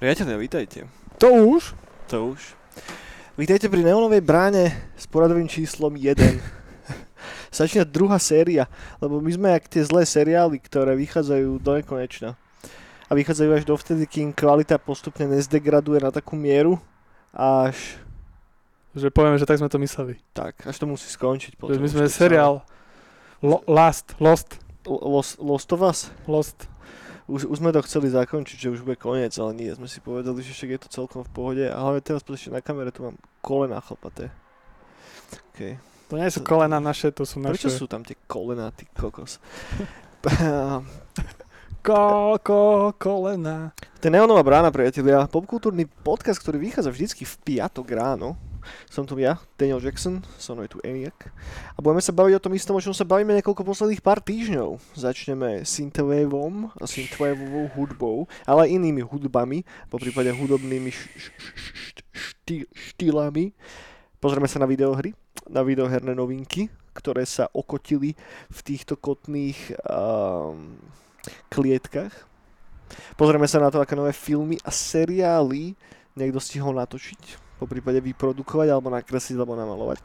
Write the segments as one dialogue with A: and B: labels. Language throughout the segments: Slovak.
A: Priatelia, vítajte.
B: To už?
A: To už. Vítajte pri Neonovej bráne s poradovým číslom 1. Začína druhá séria, lebo my sme jak tie zlé seriály, ktoré vychádzajú do nekonečna. A vychádzajú až dovtedy, kým kvalita postupne nezdegraduje na takú mieru, až
B: Že povieme, že tak sme to mysleli.
A: tak, až to musí skončiť.
B: Že
A: Potom
B: my
A: už
B: sme seriál Lo- Last, Lost,
A: Lost, Lost of Us?
B: Lost.
A: Už, už sme to chceli zakončiť, že už bude koniec, ale nie, sme si povedali, že však je to celkom v pohode. A hlavne teraz pozrite na kamere, tu mám kolená chlpaté. Okay.
B: To nie sú kolena naše, to sú
A: Prečo
B: naše.
A: sú tam tie kolená, ty kokos?
B: Ko, ko, kolena.
A: To je Neonová brána, priatelia. Popkultúrny podcast, ktorý vychádza vždycky v piatok ráno. Som tu ja, Daniel Jackson, so mnou je tu Eniak. A budeme sa baviť o tom istom, o čom sa bavíme niekoľko posledných pár týždňov. Začneme synthwaveom a synthwaveovou hudbou, ale inými hudbami, po prípade hudobnými štýlami. Pozrieme sa na videohry, na videoherné novinky, ktoré sa okotili v týchto kotných um, klietkach. Pozrieme sa na to, aké nové filmy a seriály niekto stihol natočiť, po prípade vyprodukovať, alebo nakresliť, alebo namalovať.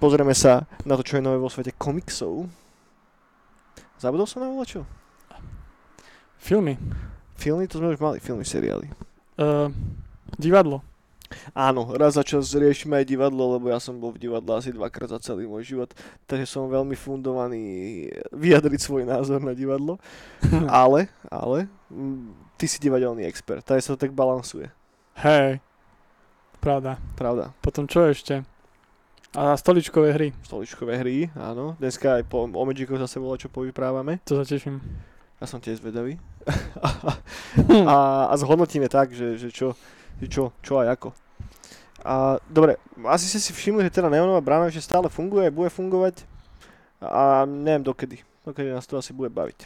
A: Pozrieme sa na to, čo je nové vo svete komiksov. Zabudol som na čo?
B: Filmy.
A: Filmy, to sme už mali, filmy, seriály.
B: Uh, divadlo.
A: Áno, raz za čas riešime aj divadlo, lebo ja som bol v divadle asi dvakrát za celý môj život, takže som veľmi fundovaný vyjadriť svoj názor na divadlo. ale, ale, ty si divadelný expert, tady sa to tak balansuje,
B: Hej. Pravda.
A: pravda.
B: Potom čo ešte? A stoličkové hry.
A: Stoličkové hry, áno. Dneska aj po, o Magicov zase volá, čo povyprávame.
B: To sa teším.
A: Ja som tiež zvedavý. a, a zhodnotíme tak, že, že čo, že čo, čo a ako. A dobre, asi ste si všimli, že teda Neonová brána ešte stále funguje, bude fungovať a neviem dokedy. Dokedy nás to asi bude baviť.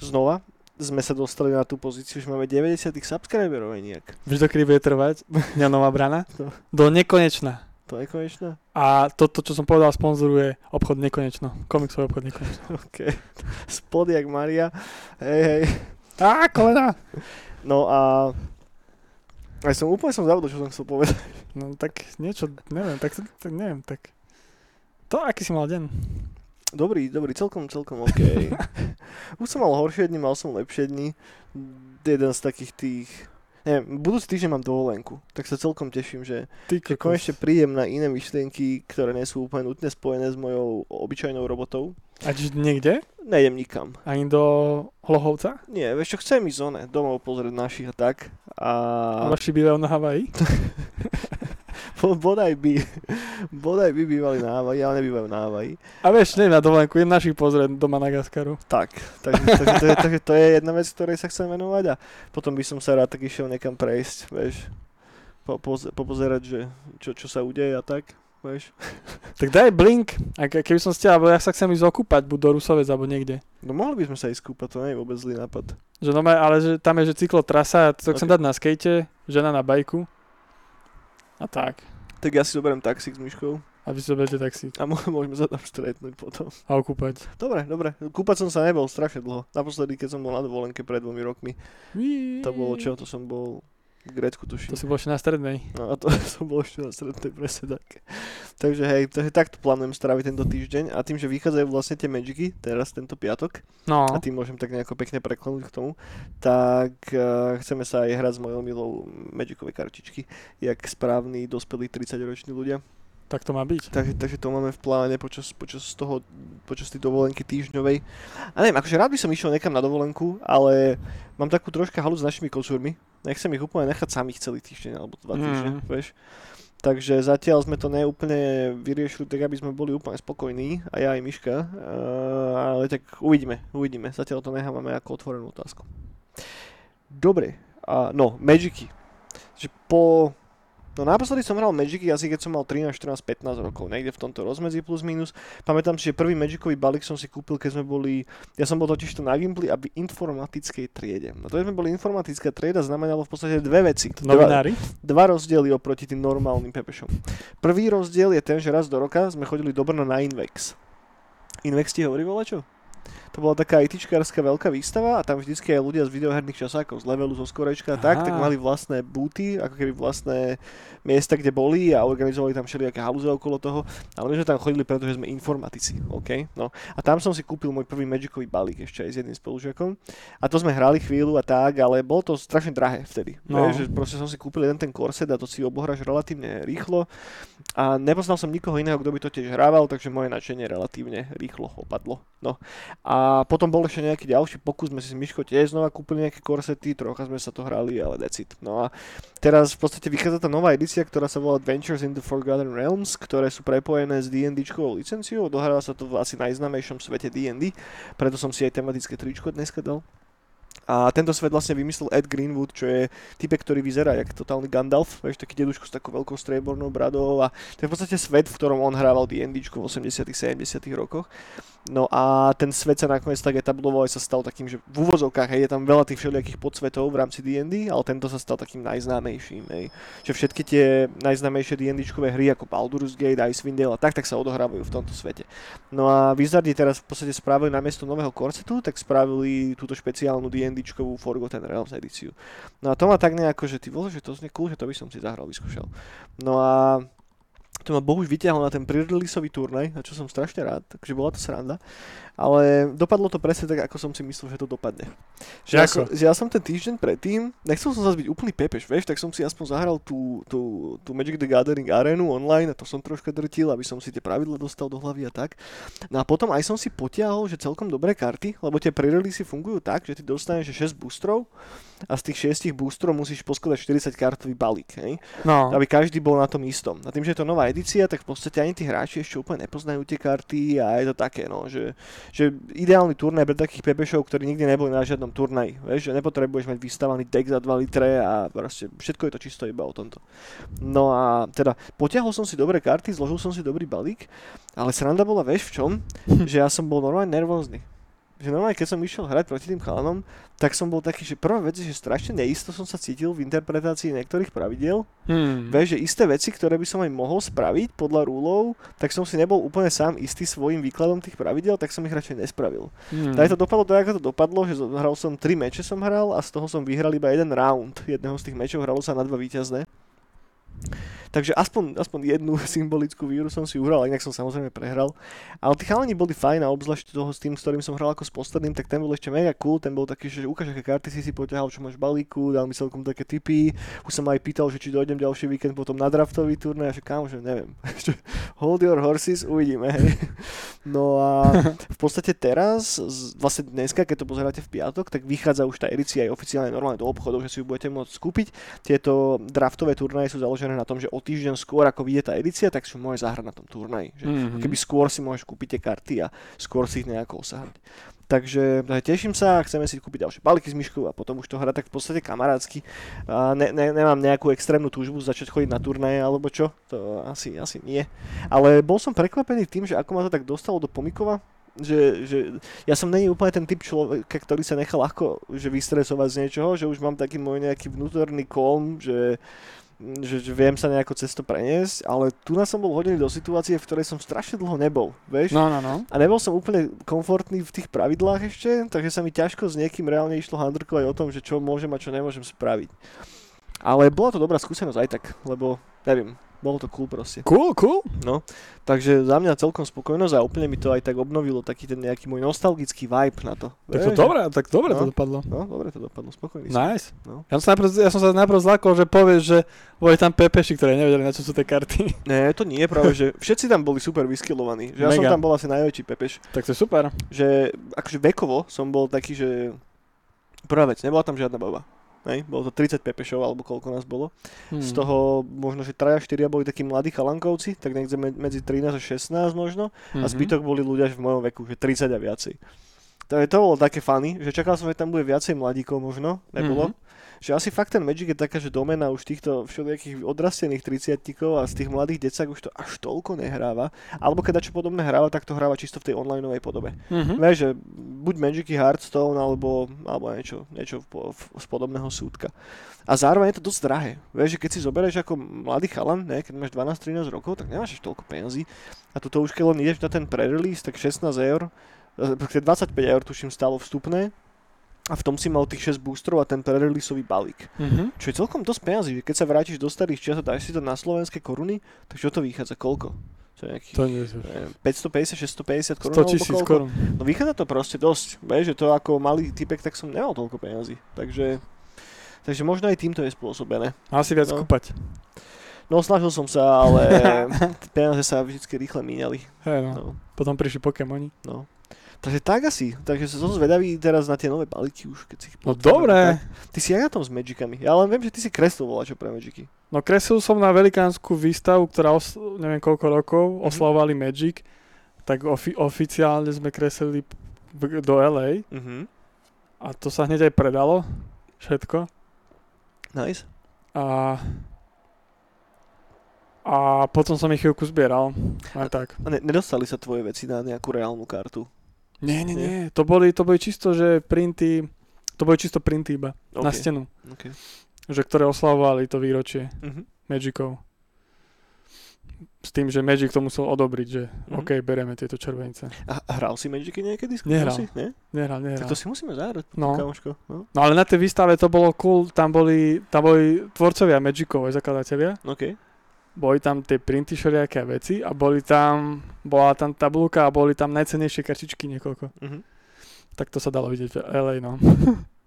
A: Znova sme sa dostali na tú pozíciu, že máme 90 subscriberov nejak.
B: Vieš, dokedy bude trvať? Dňa nová brana?
A: No.
B: Do nekonečna.
A: To je konečné?
B: A toto, čo som povedal, sponzoruje obchod nekonečno. Komiksový obchod nekonečno.
A: OK. Spod jak Maria. Hej, hej.
B: Á, kolena!
A: No a... Aj som úplne som zabudol, čo som chcel povedať.
B: No tak niečo, neviem, tak, tak neviem, tak... To, aký si mal deň?
A: Dobrý, dobrý, celkom, celkom OK. Už som mal horšie dni, mal som lepšie dni. Jeden z takých tých... Neviem, budúci týždeň mám dovolenku, tak sa celkom teším, že,
B: Ty
A: že konečne príjem na iné myšlienky, ktoré nie sú úplne nutne spojené s mojou obyčajnou robotou.
B: A čiže niekde?
A: Nejdem nikam.
B: Ani do Hlohovca?
A: Nie, vieš čo, chcem ísť zóne, domov pozrieť našich a tak. A
B: A vaši bývajú na Havaji?
A: bo- bodaj by, bodaj by bývali na Havaji, ale nebývajú na Havaji.
B: A vieš, nie na dovolenku, je našich pozrieť do Madagaskaru.
A: Tak, takže, takže, to je, takže to je jedna vec, ktorej sa chcem venovať a potom by som sa rád tak išiel niekam prejsť, vieš, po, poz, popozerať, že čo, čo sa udeje a tak, vieš.
B: Tak daj blink, a ke- keby som ste, alebo ja sa chcem ísť okúpať, buď do Rusovec, alebo niekde.
A: No mohli by sme sa ísť kúpať, to nie je vôbec zlý nápad.
B: Že no, ale že tam je, že cyklotrasa, to chcem
A: Ok.
B: dať na skate, žena na bajku. A tak.
A: Tak ja si zoberiem taxík s myškou
B: A vy si zoberte taxík
A: a mô- môžeme sa tam stretnúť potom.
B: a okúpať.
A: Dobre, dobre, kúpať som sa nebol strašne dlho. Naposledy, keď som bol na dovolenke pred dvomi rokmi, to bolo čo, to som bol Grécku tuším.
B: To si bol ešte na strednej.
A: No a to som bol ešte na strednej presne tak. Takže hej, takže takto plánujem stráviť tento týždeň a tým, že vychádzajú vlastne tie Magicy teraz tento piatok
B: No,
A: a tým môžem tak nejako pekne preklenúť k tomu, tak uh, chceme sa aj hrať s mojou milou Magicové kartičky, jak správni dospelí 30-roční ľudia.
B: tak to má byť.
A: Takže, takže to máme v pláne počas, počas toho, počas tej dovolenky týždňovej. A neviem, akože rád by som išiel niekam na dovolenku, ale mám takú troška halu s našimi kočúrmi. Nechcem ich úplne nechať samých celý týždeň alebo dva
B: Mm.
A: týždne, vieš. Takže zatiaľ sme to neúplne vyriešili tak, aby sme boli úplne spokojní, a ja aj Miška, uh, ale tak uvidíme, uvidíme. Zatiaľ to nechávame ako otvorenú otázku. Dobre, a no, Magicy. Že po No naposledy som hral Magicy asi keď som mal 13, 14, 15 rokov, niekde v tomto rozmedzi plus minus. Pamätám si, že prvý Magicový balík som si kúpil, keď sme boli, ja som bol totiž to na Gimply a v informatickej triede. No to, sme boli informatická trieda, znamenalo v podstate dve veci. Dva,
B: Novinári?
A: dva rozdiely oproti tým normálnym pepešom. Prvý rozdiel je ten, že raz do roka sme chodili do Brna na Invex. Invex ti hovorí čo? To bola taká ITčkárska veľká výstava a tam vždycky aj ľudia z videoherných časákov, z levelu, zo skorečka a tak, tak mali vlastné búty, ako keby vlastné miesta, kde boli a organizovali tam všelijaké halúze okolo toho, ale my sme tam chodili, pretože sme informatici, OK? No. A tam som si kúpil môj prvý Magicový balík ešte aj s jedným spolužiakom a to sme hrali chvíľu a tak, ale bolo to strašne drahé vtedy. No. Vieš, že proste som si kúpil jeden ten korset a to si obohráš relatívne rýchlo a nepoznal som nikoho iného, kto by to tiež hrával, takže moje nadšenie relatívne rýchlo opadlo. No. A potom bol ešte nejaký ďalší pokus, sme si s Myško tiež znova kúpili nejaké korsety, trocha sme sa to hrali, ale decit. No a teraz v podstate vychádza tá nová edícia, ktorá sa volá Adventures in the Forgotten Realms, ktoré sú prepojené s D&Dčkovou licenciou, dohráva sa to v asi najznámejšom svete D&D, preto som si aj tematické tričko dneska dal. A tento svet vlastne vymyslel Ed Greenwood, čo je typek, ktorý vyzerá jak totálny Gandalf, vieš, taký deduško s takou veľkou striebornou bradou a to je v podstate svet, v ktorom on hrával D&D v 80 70 rokoch. No a ten svet sa nakoniec tak etabloval, aj sa stal takým, že v úvozovkách hej, je tam veľa tých všelijakých podsvetov v rámci D&D, ale tento sa stal takým najznámejším. Hej. Že všetky tie najznámejšie D&Dčkové hry ako Baldur's Gate, Icewind Dale a tak, tak sa odohrávajú v tomto svete. No a Wizardi teraz v podstate spravili namiesto nového korsetu, tak spravili túto špeciálnu D&Dčkovú Forgotten Realms edíciu. No a to má tak nejako, že ty vole, že to znie cool, že to by som si zahral, vyskúšal. No a to ma Bohuž vyťahol na ten pre-releaseový turnaj, na čo som strašne rád, takže bola to sranda. Ale dopadlo to presne tak, ako som si myslel, že to dopadne. Že, som, že ja som ten týždeň predtým, nechcel som zase byť úplný pepeš, vieš, tak som si aspoň zahral tú, tú, tú Magic the Gathering arenu online a to som troška drtil, aby som si tie pravidla dostal do hlavy a tak. No a potom aj som si potiahol, že celkom dobré karty, lebo tie pre fungujú tak, že ty dostaneš 6 boostrov a z tých 6 boostrov musíš poskladať 40 kartový balík, hej?
B: No.
A: aby každý bol na tom istom. A tým, že je to nová edícia, tak v podstate ani tí hráči ešte úplne nepoznajú tie karty a je to také, no, že že ideálny turnaj pre takých pepešov, ktorí nikdy neboli na žiadnom turnaji. Vieš, že nepotrebuješ mať vystavaný deck za 2 litre a proste všetko je to čisto iba o tomto. No a teda potiahol som si dobré karty, zložil som si dobrý balík, ale sranda bola, vieš v čom? že ja som bol normálne nervózny že normálne, keď som išiel hrať proti tým chalanom, tak som bol taký, že prvá vec je, že strašne neisto som sa cítil v interpretácii niektorých pravidiel.
B: Hmm.
A: Vieš, že isté veci, ktoré by som aj mohol spraviť podľa rúlov, tak som si nebol úplne sám istý svojim výkladom tých pravidel, tak som ich radšej nespravil.
B: Hmm.
A: Tak to dopadlo tak, ako to dopadlo, že hral som tri meče som hral a z toho som vyhral iba jeden round jedného z tých mečov, hralo sa na dva víťazné. Takže aspoň, aspoň jednu symbolickú víru som si uhral, inak som samozrejme prehral. Ale tí chalani boli fajn a obzvlášť toho s tým, s ktorým som hral ako s posledným, tak ten bol ešte mega cool, ten bol taký, že ukáž, aké karty si si poťahal, čo máš balíku, dal mi celkom také tipy. Už som aj pýtal, že či dojdem ďalší víkend potom na draftový turnaj, a že kam, že neviem. Hold your horses, uvidíme. Hej. No a v podstate teraz, vlastne dneska, keď to pozeráte v piatok, tak vychádza už tá edícia aj oficiálne normálne do obchodov, že si ju budete môcť skúpiť. Tieto draftové turnaje sú založené na tom, že od týždeň skôr, ako vyjde tá edícia, tak si môžeš zahrať na tom turnaji. Že mm-hmm. Keby skôr si môžeš kúpiť tie karty a skôr si ich nejako osahať. Takže teším sa, chceme si kúpiť ďalšie balíky s myškou a potom už to hrať tak v podstate kamarátsky. A ne, ne, nemám nejakú extrémnu túžbu začať chodiť na turnaje alebo čo, to asi, asi nie. Ale bol som prekvapený tým, že ako ma to tak dostalo do Pomikova, že, že ja som není úplne ten typ človeka, ktorý sa nechá ľahko že vystresovať z niečoho, že už mám taký môj nejaký vnútorný kolm, že že, že viem sa nejako cez to preniesť, ale tu som bol hodený do situácie, v ktorej som strašne dlho nebol, vieš?
B: No, no, no.
A: A nebol som úplne komfortný v tých pravidlách ešte, takže sa mi ťažko s niekým reálne išlo handrkovať o tom, že čo môžem a čo nemôžem spraviť. Ale bola to dobrá skúsenosť aj tak, lebo neviem, bolo to cool proste.
B: Cool, cool.
A: No, takže za mňa celkom spokojnosť a úplne mi to aj tak obnovilo taký ten nejaký môj nostalgický vibe na to.
B: Tak to dobré, tak dobre
A: no,
B: to dopadlo.
A: No, dobre to dopadlo, spokojný
B: Nice.
A: No.
B: Ja, som najprv, ja som sa najprv zlakol, že povieš, že boli tam pepeši, ktoré nevedeli, na čo sú tie karty.
A: Nie, to nie je práve, že všetci tam boli super vyskilovaní. Že ja Mega. som tam bol asi najväčší pepeš.
B: Tak to je super.
A: Že akože vekovo som bol taký, že prvá vec, nebola tam žiadna baba. Hej, bolo to 30 pepešov, alebo koľko nás bolo. Hmm. Z toho možno, že 3 4 boli takí mladí chalankovci, tak niekde medzi 13 a 16 možno. Hmm. A mhm. zbytok boli ľudia v mojom veku, že 30 a viacej. To, je, to bolo také funny, že čakal som, že tam bude viacej mladíkov možno, nebolo.
B: Mhm.
A: Že asi fakt ten Magic je taká, že domena už týchto všelijakých odrastených 30 a z tých mladých decák už to až toľko nehráva. Alebo keď čo podobné hráva, tak to hráva čisto v tej onlineovej podobe.
B: Mhm.
A: Vieš, že buď Magicy Hearthstone, alebo, alebo niečo, niečo po, v, z podobného súdka. A zároveň je to dosť drahé. Vieš, že keď si zoberieš ako mladý chalan, ne, keď máš 12-13 rokov, tak nemáš až toľko peniazí. A tuto už keď len ideš na ten pre-release, tak 16 eur, eh, 25 eur tuším stálo vstupné. A v tom si mal tých 6 boostrov a ten pre-releaseový balík.
B: Mhm.
A: Čo je celkom dosť peniazí. že Keď sa vrátiš do starých čias a dáš si to na slovenské koruny, tak čo to vychádza? Koľko? Je nejakých,
B: To nie je.
A: neviem, 550, 650 korun?
B: 100 tisíc korún.
A: No vychádza to proste dosť. Vieš, že to ako malý typek, tak som nemal toľko peniazy. Takže, takže možno aj týmto je spôsobené.
B: Asi viac
A: No.
B: kúpať.
A: No snažil som sa, ale peniaze sa vždy rýchle míňali.
B: Hej, no.
A: No,
B: Potom prišli Pokémoni.
A: no. Takže tak asi. Takže som zvedavý teraz na tie nové balíky už, keď si ich
B: No dobre.
A: Ty si aj na tom s Magicami. Ja len viem, že ty si kreslil čo pre Magicy.
B: No kreslil som na velikánsku výstavu, ktorá os- neviem koľko rokov
A: Mhm.
B: oslavovali Magic. Tak ofi- oficiálne sme kreslili v- do LA
A: Mhm.
B: a to sa hneď aj predalo. Všetko.
A: Nice.
B: A a potom som ich chvíľku zbieral. Aj tak.
A: A ne, nedostali sa tvoje veci na nejakú reálnu kartu?
B: Nie, nie,
A: Nie?
B: nie. To boli, to boli čisto, že printy, to boli čisto printy iba na
A: OK.
B: stenu.
A: OK.
B: Že ktoré oslavovali to výročie
A: Mhm.
B: Magicov. S tým, že Magic to musel odobriť, že
A: Mhm.
B: OK, bereme tieto červenice.
A: A hral si Magicy niekedy? Skúšal
B: Nehral.
A: Si? Nie?
B: Nehral,
A: Tak
B: nehral.
A: to si musíme zahrať,
B: No.
A: kamoško. No.
B: no ale na tej výstave to bolo cool, tam boli, tam boli tvorcovia Magicov, aj zakladatelia.
A: OK.
B: Boli tam tie printy všelijaké veci a boli tam, bola tam tabulka a boli tam najcenejšie kartičky niekoľko.
A: Mhm.
B: Tak to sa dalo vidieť v LA, no.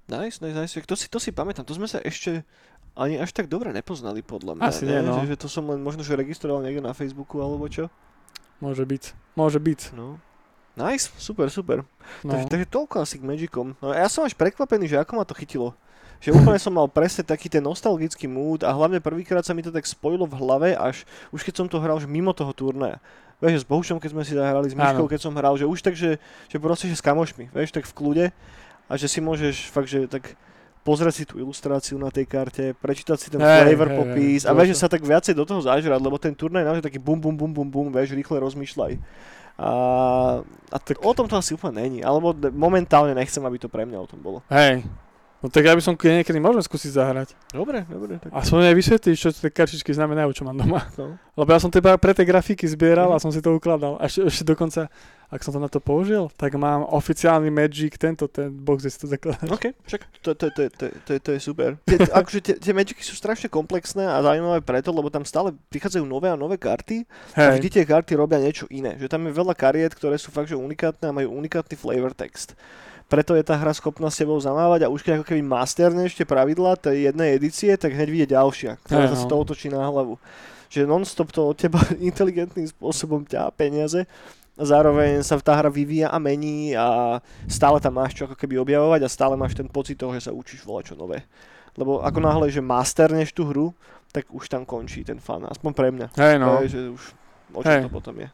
A: Nice, nice, nice. To si, to si pamätám, to sme sa ešte ani až tak dobre nepoznali podľa mňa.
B: Asi nie, no.
A: Že, že to som len možno, že registroval niekde na Facebooku alebo čo.
B: Môže byť. Môže byť.
A: No. Nice, super, super.
B: No.
A: Takže, takže toľko asi k Magicom. No ja som až prekvapený, že ako ma to chytilo. Že úplne som mal presne taký ten nostalgický mood a hlavne prvýkrát sa mi to tak spojilo v hlave až už keď som to hral už mimo toho turnaja. Vieš, že s Bohušom, keď sme si zahrali, s Myškou, keď som hral, že už tak, že, že proste, že s kamošmi, vieš, tak v kľude a že si môžeš fakt, že tak pozrieť si tú ilustráciu na tej karte, prečítať si ten
B: Hej,
A: flavor
B: hej,
A: popis
B: hej,
A: a vieš, že sa tak viacej do toho zažrať, lebo ten turnaj je naozaj taký bum, bum, bum, bum, bum, vieš, rýchle rozmýšľaj. A, a
B: Tak-
A: o tom to asi úplne není, alebo momentálne nechcem, aby to pre mňa o tom bolo.
B: Hej. No tak ja by som ke- niekedy môžem skúsiť zahrať.
A: Dobre, dobre, tak
B: A som aj vysvetliť, čo tie kartičky znamenajú, čo mám doma.
A: no.
B: Lebo ja som to iba pre tie grafiky zbieral
A: Mhm.
B: a som si to ukladal. A ešte, dokonca, ak som to na to použil, tak mám oficiálny Magic, tento, ten box, kde si to zakladáš.
A: OK, však to, to, to, to, to, to je super. Tie, akože tie, tie Magicy sú strašne komplexné a zaujímavé preto, lebo tam stále prichádzajú nové a nové karty a vždy
B: Hej,
A: tie karty robia niečo iné. Že tam je veľa kariet, ktoré sú fakt že unikátne a majú unikátny flavor text. Preto je tá hra schopná s tebou zamávať a už keď ako keby masterneš tie pravidlá tej jednej edície, tak hneď vyjde ďalšia, ktorá sa to otočí na hlavu. Že non-stop to od teba inteligentným spôsobom ťa peniaze zároveň sa tá hra vyvíja a mení a stále tam máš čo ako keby objavovať a stále máš ten pocit toho, že sa učíš volať čo nové. Lebo ako náhle, že masterneš tú hru, tak už tam končí ten fan, aspoň pre mňa.
B: hej
A: No. Je, že už o čom
B: Hej.
A: to potom je.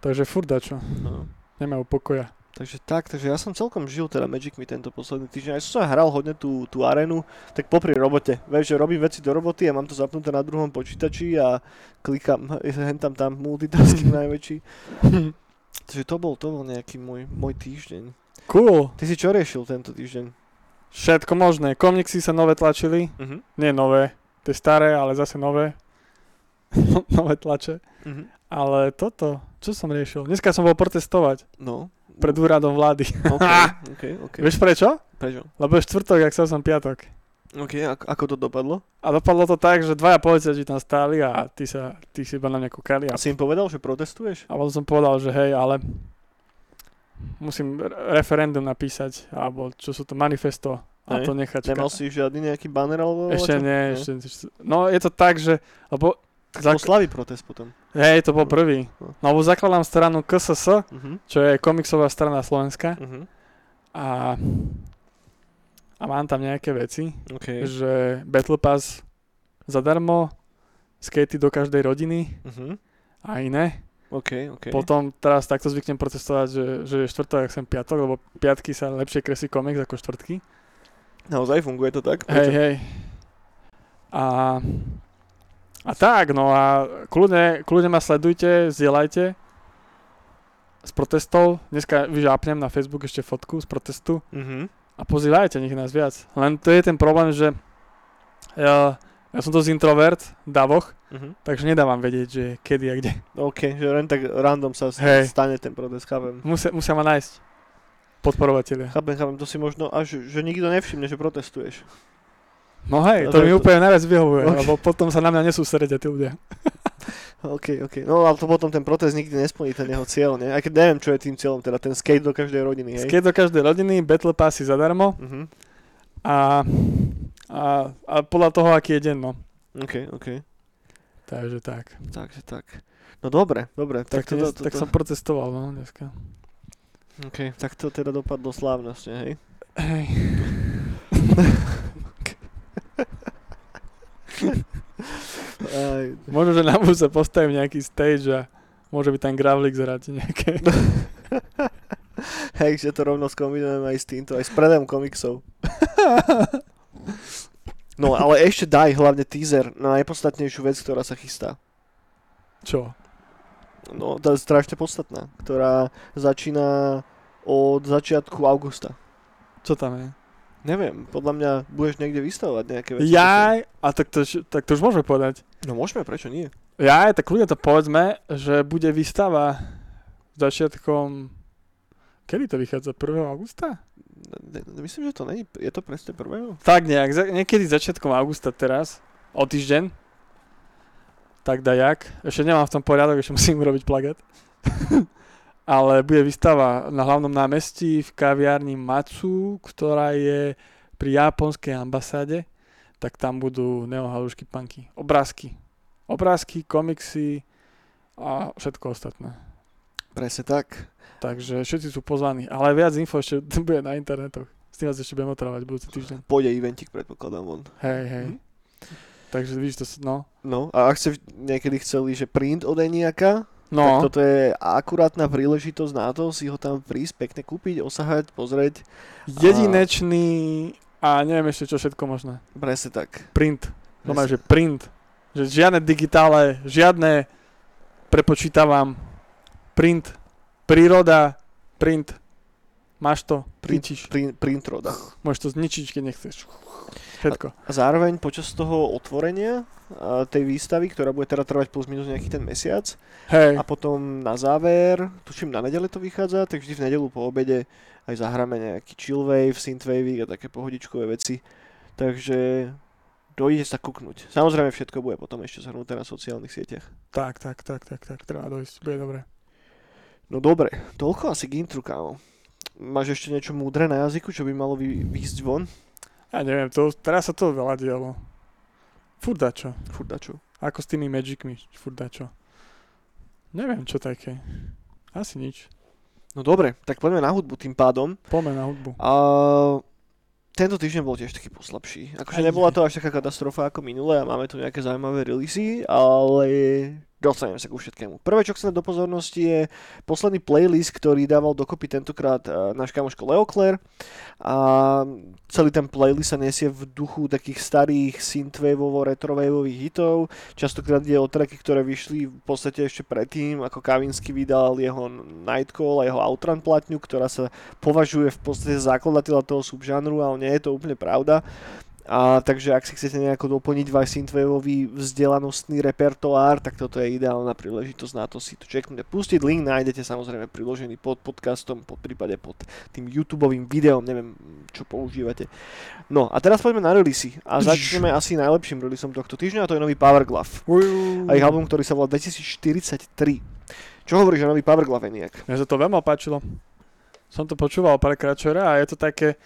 B: Takže furt dačo.
A: No.
B: Nemajú pokoja.
A: Takže tak, takže ja som celkom žil teda Magic mi tento posledný týždeň. Aj som sa hral hodne tú, tú arenu, tak popri robote. Vieš, že robím veci do roboty a mám to zapnuté na druhom počítači a klikam, hen tam tam multitasking najväčší. Takže to bol, to bol nejaký môj, môj týždeň.
B: Cool.
A: Ty si čo riešil tento týždeň?
B: Všetko možné. Komiksy sa nové tlačili.
A: Uh-huh.
B: Nie nové. Tie staré, ale zase nové. nové tlače.
A: Uh-huh.
B: Ale toto, čo som riešil? Dneska som bol protestovať
A: No.
B: Pred úradom vlády.
A: OK, OK, OK.
B: Vieš prečo?
A: Prečo?
B: Lebo je štvrtok, ak sa som piatok.
A: OK, ako, ako to dopadlo?
B: A dopadlo to tak, že dvaja policajti tam stáli a ty, sa, ty si iba na mňa kúkali.
A: A
B: A,
A: si im povedal, že protestuješ?
B: a potom som povedal, že hej, ale musím re- referendum napísať, alebo čo sú to, manifesto a to nechať.
A: Nemal si žiadny nejaký banner alebo
B: Ešte nie, ešte, ešte, no je to tak, že, lebo, Zak-
A: to slavý protest potom.
B: Hej, to bol prvý.
A: No.
B: No lebo zakladám stranu KSS,
A: Uh-huh.
B: čo je komiksová strana Slovenska
A: Uh-huh.
B: a, a mám tam nejaké veci,
A: OK.
B: že Battle Pass zadarmo, skatey do každej rodiny
A: Uh-huh.
B: a iné.
A: OK, OK.
B: Potom teraz takto zvyknem protestovať, že, že je štvrtok, ak sem piatok, lebo piatky sa lepšie kresí komiks ako štvrtky.
A: Naozaj funguje to tak?
B: Hej, hej. A, a tak, no a kľudne, kľudne ma sledujte, zdieľajte z protestov. Dneska vyžápnem na Facebook ešte fotku z protestu
A: Mhm.
B: a pozývajte, nech nás viac. Len to je ten problém, že ja, ja som dosť introvert, davoch,
A: Mhm.
B: takže nedávam vedieť, že kedy a kde.
A: OK, že len tak random sa s-
B: Hej.
A: stane ten protest, chápem.
B: Musia, musia ma nájsť podporovatelia.
A: Chápem, chápem, to si možno až, že nikto nevšimne, že protestuješ.
B: No hej, to
A: to
B: mi
A: to-
B: úplne najviac vyhovuje,
A: Ok.
B: lebo potom sa na mňa nesústredia tí ľudia.
A: OK, OK. No ale to potom ten protest nikdy nesplní ten jeho cieľ, nie? Aj keď neviem, čo je tým cieľom, teda ten skate do každej rodiny, hej?
B: Skate do každej rodiny, battle passy zadarmo
A: Mhm.
B: a, a, a podľa toho, aký je deň, no.
A: OK, OK.
B: Takže tak.
A: Takže tak. No dobre, dobre.
B: Tak,
A: Tak, to,
B: dnes,
A: to,
B: tak
A: to,
B: som protestoval, no, dneska.
A: OK, tak to teda dopadlo slávnostne, hej?
B: Hej.
A: Aj,
B: Možno, že na budúce postavím nejaký stage a môže byť tam Gravlik zhrať nejaké.
A: hej, že to rovno skombinujeme aj s týmto, aj s predajom komiksov. No ale ešte daj hlavne teaser na najpodstatnejšiu vec, ktorá sa chystá.
B: Čo?
A: No, to je strašne podstatná, ktorá začína od začiatku augusta.
B: Čo tam je?
A: Neviem, podľa mňa budeš niekde vystavovať nejaké veci.
B: Jaj, a tak to, tak to už môžeme povedať.
A: No môžeme, prečo nie?
B: Jaj, tak ľudia to povedzme, že bude výstava začiatkom... Kedy to vychádza? 1. augusta?
A: Ne- ne- Myslím, že to není, je to presne prvého?
B: Tak nejak, niekedy začiatkom augusta teraz, o týždeň. Tak dajak. Ešte nemám v tom poriadok, ešte musím urobiť plagát. Ale bude výstava na hlavnom námestí v kaviarni Matsu, ktorá je pri japonskej ambasáde. Tak tam budú neohalušky punky. Obrázky. Obrázky, komiksy a všetko ostatné.
A: Presne tak.
B: Takže všetci sú pozvaní. Ale viac info ešte bude na internetoch. S tým vás ešte budem otravať budúci týždeň.
A: Pôjde eventik, predpokladám von.
B: Hej, hej.
A: Mhm.
B: Takže vidíš to, no.
A: No, a ak ste niekedy chceli, že print od Eniaka, tak
B: No,
A: toto je akurátna príležitosť na to si ho tam prísť, pekne kúpiť, osahať, pozrieť.
B: jedinečný a neviem ešte čo všetko možné.
A: Presne tak.
B: Print. To má, že print. Že žiadne digitále, žiadne prepočítavam. Print. Príroda. Print. Máš to,
A: Print, print, print roda.
B: Môžeš to zničiť, keď nechceš. Všetko.
A: A zároveň počas toho otvorenia tej výstavy, ktorá bude teda trvať plus minus nejaký ten mesiac,
B: Hej.
A: a potom na záver, tuším na nedele to vychádza, tak vždy v nedelu po obede aj zahráme nejaký chill wave, synthwave a také pohodičkové veci. Takže dojdete sa kúknuť. Samozrejme všetko bude potom ešte zhrnuté na sociálnych sieťach.
B: Tak, tak, tak, tak, tak. Treba dojsť. Bude dobre.
A: No dobre, toľko asi k intru, kámo. Máš ešte niečo múdre na jazyku, čo by malo vy, výjsť von?
B: Ja neviem, to, teraz sa to veľa dialo. Furt dačo.
A: Furt dačo.
B: Ako s tými magicmi. Furt dačo. Neviem, čo také. Asi nič.
A: No dobre, tak poďme na hudbu tým pádom.
B: Poďme na hudbu.
A: A tento týždeň bol tiež taký poslabší. Akože nebola to až taká katastrofa ako minulé a máme tu nejaké zaujímavé releasy, ale dostaneme sa ku všetkému. Prvé, čo chcem do pozornosti je posledný playlist, ktorý dával dokopy tentokrát eh, náš kamoško Leoclair a celý ten playlist sa nesie v duchu takých starých synthwaveovo retrowaveových hitov. Častokrát ide o tracky, ktoré vyšli v podstate ešte predtým, ako Kavinsky vydal jeho Nightcall a jeho Outrun platňu, ktorá sa považuje v podstate za zakladateľa toho subžánru, ale nie je to úplne pravda. A takže ak si chcete nejako doplniť váš synthwaveový vzdelanostný repertoár, tak toto je ideálna príležitosť na to si to čeknúť. Pustiť link nájdete samozrejme priložený pod podcastom, pod prípade pod tým YouTube videom, neviem čo používate. No a teraz poďme na releasy a začneme asi najlepším releaseom tohto týždňa a to je nový Power Glove. A ich album, ktorý sa volá 2043. Čo hovoríš o nový Power Glove, Eniak?
B: Mne sa to veľmi páčilo. Som to počúval párkrát včera a je to také...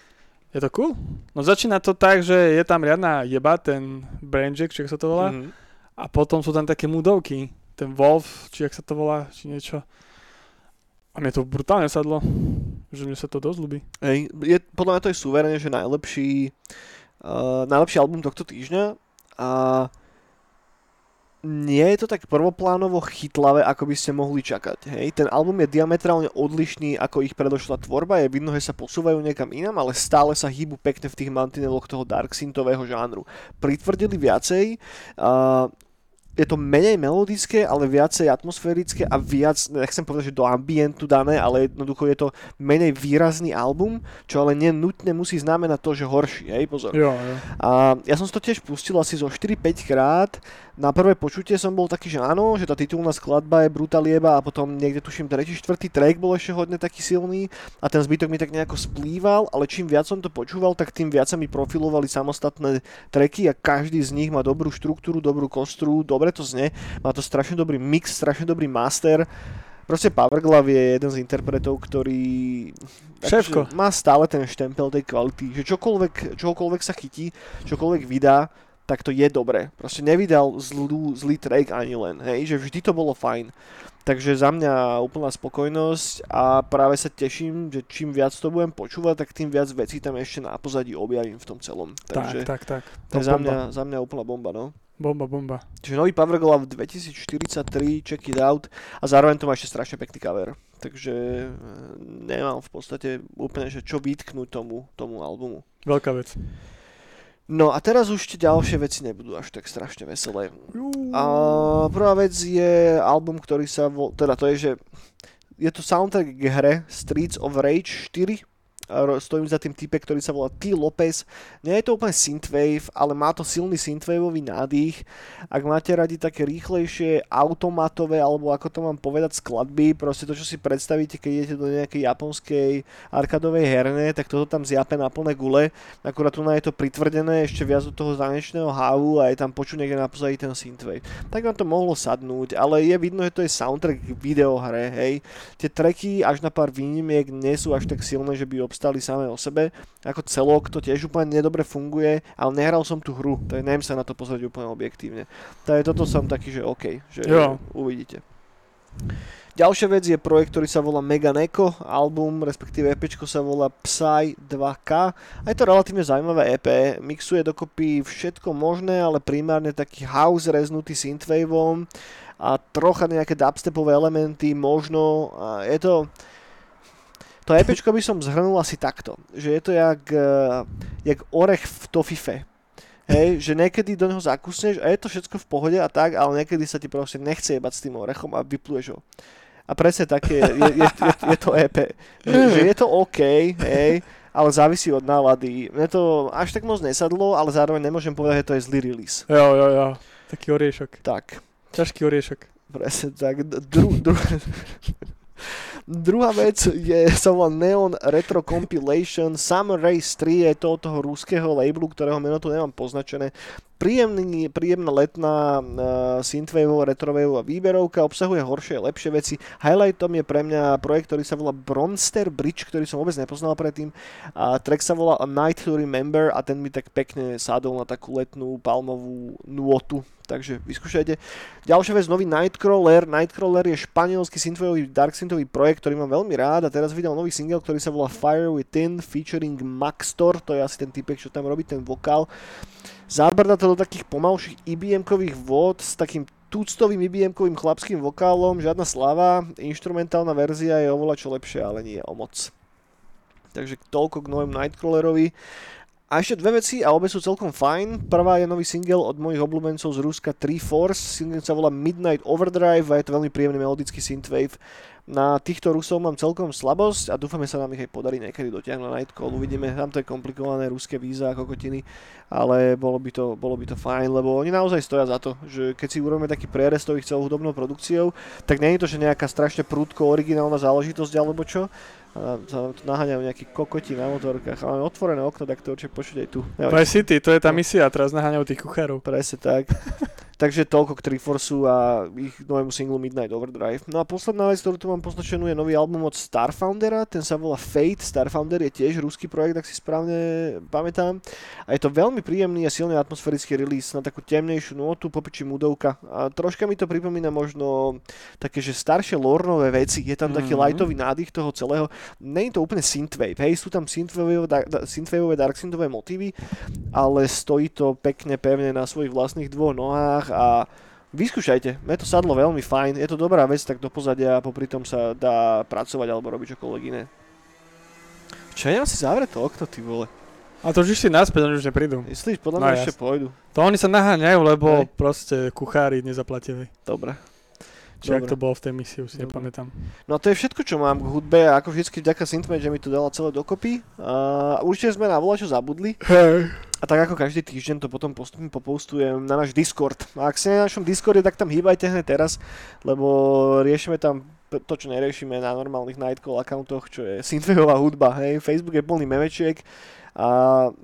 B: Je to cool? No začína to tak, že je tam riadna jeba, ten Brainjack, či sa to volá.
A: Mhm.
B: A potom sú tam také mudovky. Ten Wolf, či jak sa to volá, či niečo. A mne to brutálne sadlo. Že mne sa to dosť ľúbi.
A: Hej, je, podľa mňa to je suverene, že najlepší, uh, najlepší album tohto týždňa a nie je to tak prvoplánovo chytlavé, ako by ste mohli čakať. Hej? Ten album je diametrálne odlišný ako ich predošla tvorba, je vidno, že sa posúvajú niekam inam, ale stále sa hýbu pekne v tých mantineloch toho dark synthového žánru. Pritvrdili viacej, uh, je to menej melodické, ale viacej atmosférické a viac, nechcem povedať, že do ambientu dané, ale jednoducho je to menej výrazný album, čo ale nenutne musí znamenať to, že horší, hej, pozor.
B: Jo, jo.
A: A ja som si to tiež pustil asi zo 4-5 krát. Na prvé počutie som bol taký, že áno, že tá titulná skladba je brutalieba a potom niekde tuším tretí, štvrtý track bol ešte hodne taký silný a ten zbytok mi tak nejako splýval, ale čím viac som to počúval, tak tým viac sa mi profilovali samostatné tracky a každý z nich má dobrú štruktúru, dobrú kostru, dobre to znie, má to strašne dobrý mix, strašne dobrý master. Proste Powerglove je jeden z interpretov, ktorý akože má stále ten štempel tej kvality, že čokoľvek, čokoľvek sa chytí, čokoľvek vydá, tak to je dobré. Proste nevydal zlú, zlý track ani len, hej, že vždy to bolo fajn. Takže za mňa úplná spokojnosť a práve sa teším, že čím viac to budem počúvať, tak tým viac vecí tam ešte na pozadí objavím v tom celom. Takže
B: Tak, tak, tak.
A: to je
B: To
A: za mňa, za mňa úplná bomba, no.
B: Bomba, bomba.
A: Čiže nový Power Glove 2043, check it out a zároveň to má ešte strašne pekný cover. Takže e, nemám v podstate úplne, že čo vytknúť tomu, tomu albumu.
B: Veľká vec.
A: No a teraz už tie ďalšie veci nebudú až tak strašne veselé. A prvá vec je album, ktorý sa vo... Teda to je, že je to soundtrack k hre Streets of Rage 4. Stojím za tým type, ktorý sa volá T. Lopez. Nie je to úplne synthwave, ale má to silný synthwaveový nádych. Ak máte radi také rýchlejšie automatové, alebo ako to mám povedať, skladby, proste to, čo si predstavíte, keď idete do nejakej japonskej arkadovej herne, tak toto tam zjape na plné gule. Akurát tu na je to pritvrdené ešte viac do toho zanečného hávu a je tam počuť niekde na pozadí ten synthwave. Tak vám to mohlo sadnúť, ale je vidno, že to je soundtrack k videohre, hej. Tie tracky až na pár výnimiek nie sú až tak silné, že by obstali samé o sebe. Ako celok to tiež úplne nedobre funguje, ale nehral som tú hru, tak neviem sa na to pozrieť úplne objektívne. Takže toto som taký, že OK, že
B: Jo.
A: uvidíte. Ďalšia vec je projekt, ktorý sa volá Mega Neko, album, respektíve EPčko sa volá Psy 2K a je to relatívne zaujímavé EP, mixuje dokopy všetko možné, ale primárne taký house reznutý synthwaveom a trocha nejaké dubstepové elementy, možno, je to... To EPčko by som zhrnul asi takto, že je to jak, eh, jak orech v tofife. Hej, že niekedy do neho zakusneš a je to všetko v pohode a tak, ale niekedy sa ti proste nechce jebať s tým orechom a vypluješ ho. A presne také je, je, je, je, je to EP. Že, že je to OK, hej, ale závisí od nálady. Mne to až tak moc nesadlo, ale zároveň nemôžem povedať, že to je zlý release.
B: Jo, jo, jo. Taký oriešok.
A: Tak,
B: Ťažký oriešok.
A: presne tak. Dru, dru, Druhá vec je, sa volá Neon Retro Compilation Summer Race 3, je to od toho ruského labelu, ktorého meno tu nemám poznačené. Príjemný, príjemná letná uh, synthwaveová retrowaveová výberovka, obsahuje horšie lepšie veci. Highlightom je pre mňa projekt, ktorý sa volá Bronster Bridge, ktorý som vôbec nepoznal predtým. A track sa volá A Night to Remember a ten mi tak pekne sadol na takú letnú palmovú nôtu. Takže vyskúšajte. Ďalšia vec, nový Nightcrawler. Nightcrawler je španielský synthwaveový dark synthový projekt, ktorý mám veľmi rád a teraz vydal nový single, ktorý sa volá Fire Within featuring Maxtor, to je asi ten typek, čo tam robí ten vokál. Zabrda to do takých pomalších IBM-kových vod s takým tuctovým IBM-kovým chlapským vokálom, žiadna slava, instrumentálna verzia je oveľa čo lepšie, ale nie o moc. Takže toľko k novému Nightcrawlerovi. A ešte dve veci a obe sú celkom fajn. Prvá je nový single od mojich obľúbencov z Ruska 3 Force. Single sa volá Midnight Overdrive a je to veľmi príjemný melodický synthwave. Na týchto Rusov mám celkom slabosť a dúfame sa nám ich aj podarí niekedy dotiahnuť na Nightcall. Uvidíme, tam to je komplikované ruské víza a kokotiny, ale bolo by, to, bolo by to fajn, lebo oni naozaj stoja za to, že keď si urobíme taký prierez ich celou hudobnou produkciou, tak nie je to, že nejaká strašne prúdko originálna záležitosť alebo čo, a sa nám tu naháňajú nejakí kokoti na motorkách. A máme otvorené okno, tak to určite počuť aj tu. Ja,
B: Vice City, to je tá misia, teraz naháňajú tých kuchárov.
A: Presne tak. Takže toľko k Triforceu a ich novému singlu Midnight Overdrive. No a posledná vec, ktorú tu mám poznačenú, je nový album od Starfoundera, ten sa volá Fate. Starfounder je tiež ruský projekt, ak si správne pamätám. A je to veľmi príjemný a silný atmosférický release na takú temnejšiu notu, popiči mudovka. A troška mi to pripomína možno také, že staršie lornové veci. Je tam taký
B: Mhm.
A: lightový nádych toho celého. Je to úplne synthwave, hej, sú tam synthwaveové, dark, synthwaveové dark synthové motívy, ale stojí to pekne pevne na svojich vlastných dvoch nohách a vyskúšajte. Mne to sadlo veľmi fajn. Je to dobrá vec, tak do pozadia a popri tom sa dá pracovať alebo robiť čokoľvek iné. Čo ja si zavrieť to okno, ty vole.
B: A to už si naspäť, oni už neprídu.
A: Myslíš, podľa
B: No,
A: mňa ešte
B: jasne.
A: pôjdu.
B: To oni sa naháňajú, lebo
A: Hej.
B: proste kuchári nezaplatili.
A: Dobre.
B: Či ak to bolo v tej misii, už si
A: Dobre.
B: nepamätám.
A: No to je všetko, čo mám k hudbe a ako vždycky vďaka Synthmate, že mi to dala celé dokopy. A určite sme na volačo zabudli.
B: Hej.
A: A tak ako každý týždeň to potom postupne popostujem na náš Discord. A ak ste na našom Discorde, tak tam hýbajte hneď teraz, lebo riešime tam to, čo neriešime na normálnych Nightcall accountoch, čo je synthwaveová hudba. Hej. Facebook je plný memečiek a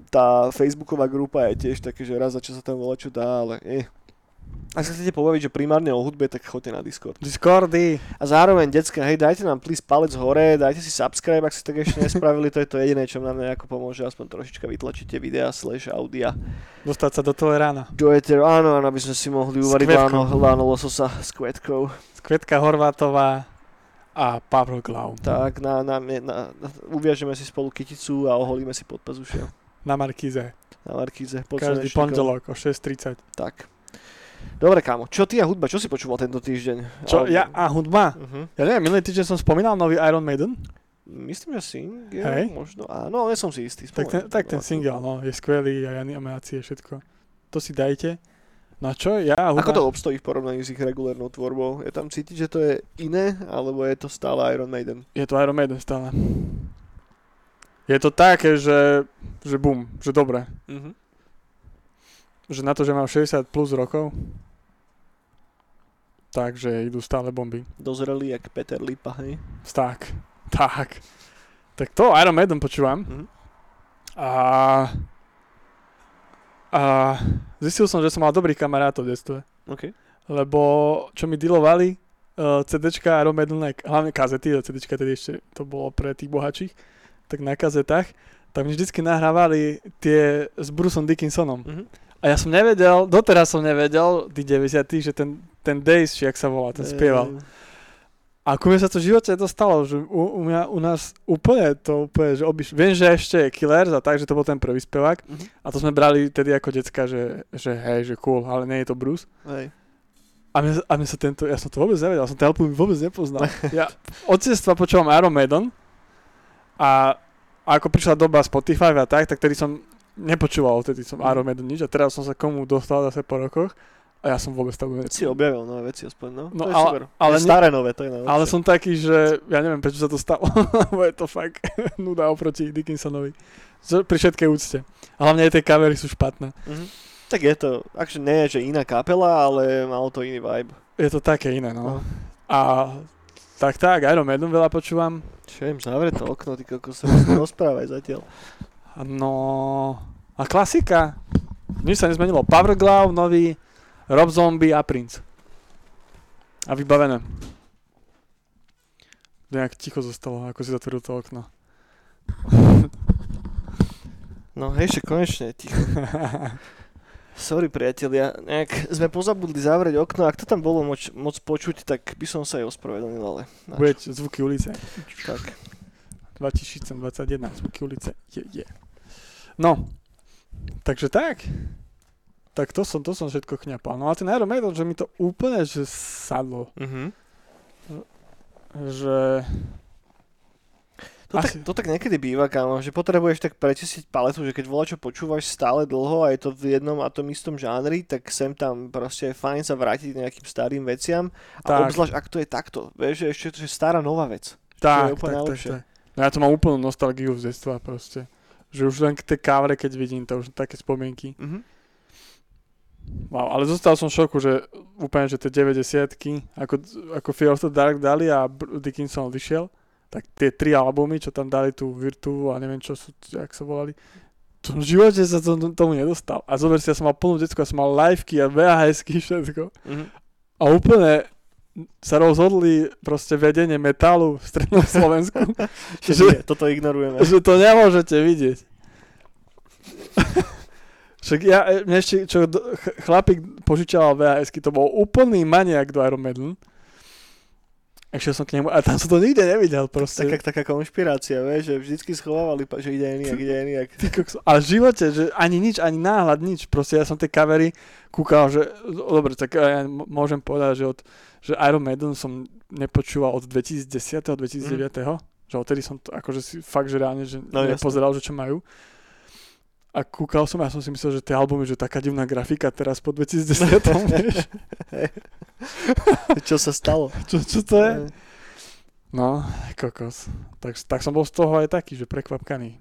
A: tá Facebooková grupa je tiež také, že raz za čas sa tam volá čo dá, ale eh. Ak sa chcete pobaviť, že primárne o hudbe, tak choďte na Discord.
B: Discordy.
A: A zároveň, decka, hej, dajte nám please palec hore, dajte si subscribe, ak ste tak ešte nespravili, to je to jediné, čo nám nejako pomôže, aspoň trošička vytlačíte videa slash audia.
B: Dostať sa do toho rána.
A: Do Ether, áno, áno, aby sme si mohli uvariť láno, láno lososa s kvetkou.
B: Kvetka Horvátová a Pavel Glau.
A: Tak, na, na, na, na, uviažeme si spolu kyticu a oholíme si pod pazušia
B: Na Markíze.
A: na Markíze. Pod
B: Každý pondelok o 6.30.
A: Tak. Dobre, kámo, čo ty a hudba, čo si počúval tento týždeň?
B: Čo,
A: Alebo-
B: ja a hudba?
A: Uh-huh.
B: Ja neviem, minulý týždeň som spomínal nový Iron Maiden.
A: Myslím, že single,
B: Hej.
A: možno, áno, nie som si istý.
B: Tak ten,
A: spomeň.
B: tak ten single, no, je skvelý, aj animácie, všetko. To si dajte. No a čo, ja hudba?
A: Ako to obstojí v porovnaní s ich regulárnou tvorbou? Je tam cítiť, že to je iné, alebo je to stále Iron Maiden?
B: Je to Iron Maiden stále. Je to také, že, že bum, že dobre.
A: Uh-huh.
B: Že na to, že mám 60 plus rokov, takže idú stále bomby.
A: Dozreli jak Peter Lipa, hej?
B: Tak, tak. Tak to Iron Maiden počúvam.
A: Mhm.
B: A, a zistil som, že som mal dobrých kamarátov v detstve.
A: OK.
B: Lebo čo mi dealovali uh, CDčka Iron Maiden, hlavne kazety, CDčka tedy ešte to bolo pre tých bohačích, tak na kazetách, tak mi vždycky nahrávali tie s Bruceom Dickinsonom.
A: Uh-huh.
B: A ja som nevedel, doteraz som nevedel, tí 90 že ten, ten Days, či jak sa volá, ten spieval. A ku mne sa to v živote dostalo, že u, u, mňa, u nás úplne to úplne, že obiš... Viem, že ešte je Killers a tak, že to bol ten prvý spevák.
A: Uh-huh.
B: A to sme brali tedy ako decka, že, že hej, že cool, ale nie je to Bruce.
A: Hej.
B: A mne, a mne sa tento, ja som to vôbec nevedel, som ten album vôbec nepoznal. Ja od detstva počúvam Iron Maiden a, a ako prišla doba Spotify a tak, tak tedy som nepočúval, vtedy som Maiden nič a teraz som sa komu dostal zase po rokoch a ja som vôbec to
A: Si objavil nové veci aspoň, no.
B: No,
A: to je
B: ale-
A: super.
B: ale ne-
A: staré nové, to je najlepšie.
B: Ale som taký, že ja neviem, prečo sa to stalo, lebo je to fakt nuda oproti Dickinsonovi. Pri všetkej úcte. A hlavne aj tie kamery sú špatné.
A: Mhm. Tak je to, akže nie je, že iná kapela, ale malo to iný vibe.
B: Je to také iné,
A: No.
B: no. A tak tak, Iron Maiden veľa počúvam.
A: Čo im zavre to okno, ty kokos, sa rozprávaj zatiaľ.
B: No... A klasika. Nič sa nezmenilo. Power Glove, nový, Rob Zombie a Prince. A vybavené. Nejak ticho zostalo, ako si zatvoril to okno.
A: No hej, konečne, ticho. Sorry priatelia, nejak sme pozabudli zavrieť okno, ak to tam bolo moč, moc počuť, tak by som sa aj ospravedlnil, ale?
B: Bude zvuky ulice.
A: tak.
B: 2021, zvuky ulice. Je, je. No, takže tak. Tak to som, to som všetko chňapal. No ale ten Iron Maiden, že mi to úplne že sadlo.
A: Mhm.
B: Že...
A: To, tak,
B: Asi.
A: to tak niekedy býva, kámo, že potrebuješ tak prečistiť paletu, že keď voľa čo počúvaš stále dlho a je to v jednom a tom istom žánri, tak sem tam proste je fajn sa vrátiť nejakým starým veciam a
B: Tak.
A: obzvlášť ak to je takto, vieš, že ešte to je stará nová vec.
B: Tak,
A: je úplne
B: tak, tak,
A: najlepšie.
B: tak. No ja to mám úplnú nostalgiu z detstva proste. Že už len k tej kávre, keď vidím, to už také spomienky.
A: Mhm.
B: Wow, ale zostal som v šoku, že úplne, že tie 90 ako, ako Fear of the Dark dali a Dickinson odišiel, tak tie tri albumy, čo tam dali tú Virtu a neviem čo sú, jak sa volali, to v živote sa to, tomu nedostal. A zober si, ja som mal plnú detskú, ja som mal liveky a VHSky, všetko.
A: Mhm.
B: A úplne sa rozhodli proste vedenie metalu v strednom Slovensku,
A: Že
B: Že-
A: nie, toto ignorujeme.
B: že to nemôžete vidieť. Však ja, e, mne ešte, čo chlapík požičal VHSky, to bol úplný maniak do Iron Maiden. Ešte som k nemu, a tam som to nikde nevidel proste.
A: Taká, taká konšpirácia, vieš, že vždycky schovávali, že ide Eniak, ide
B: kokso. Ale v živote, že ani nič, ani náhľad, nič. Proste ja som tie kavery kúkal, že dobre, tak ja môžem povedať, že, od, že Iron Maiden som nepočúval od 2010. 2009. Mm. Že odtedy som to, akože si fakt, že reálne, že
A: No,
B: nepozeral, že čo majú. A kúkal som a ja som si myslel, že tie albumy, že taká divná grafika teraz po 2010. vieš.
A: Čo sa stalo?
B: čo, čo to je? No, kokos. Tak, tak som bol z toho aj taký, že prekvapkaný.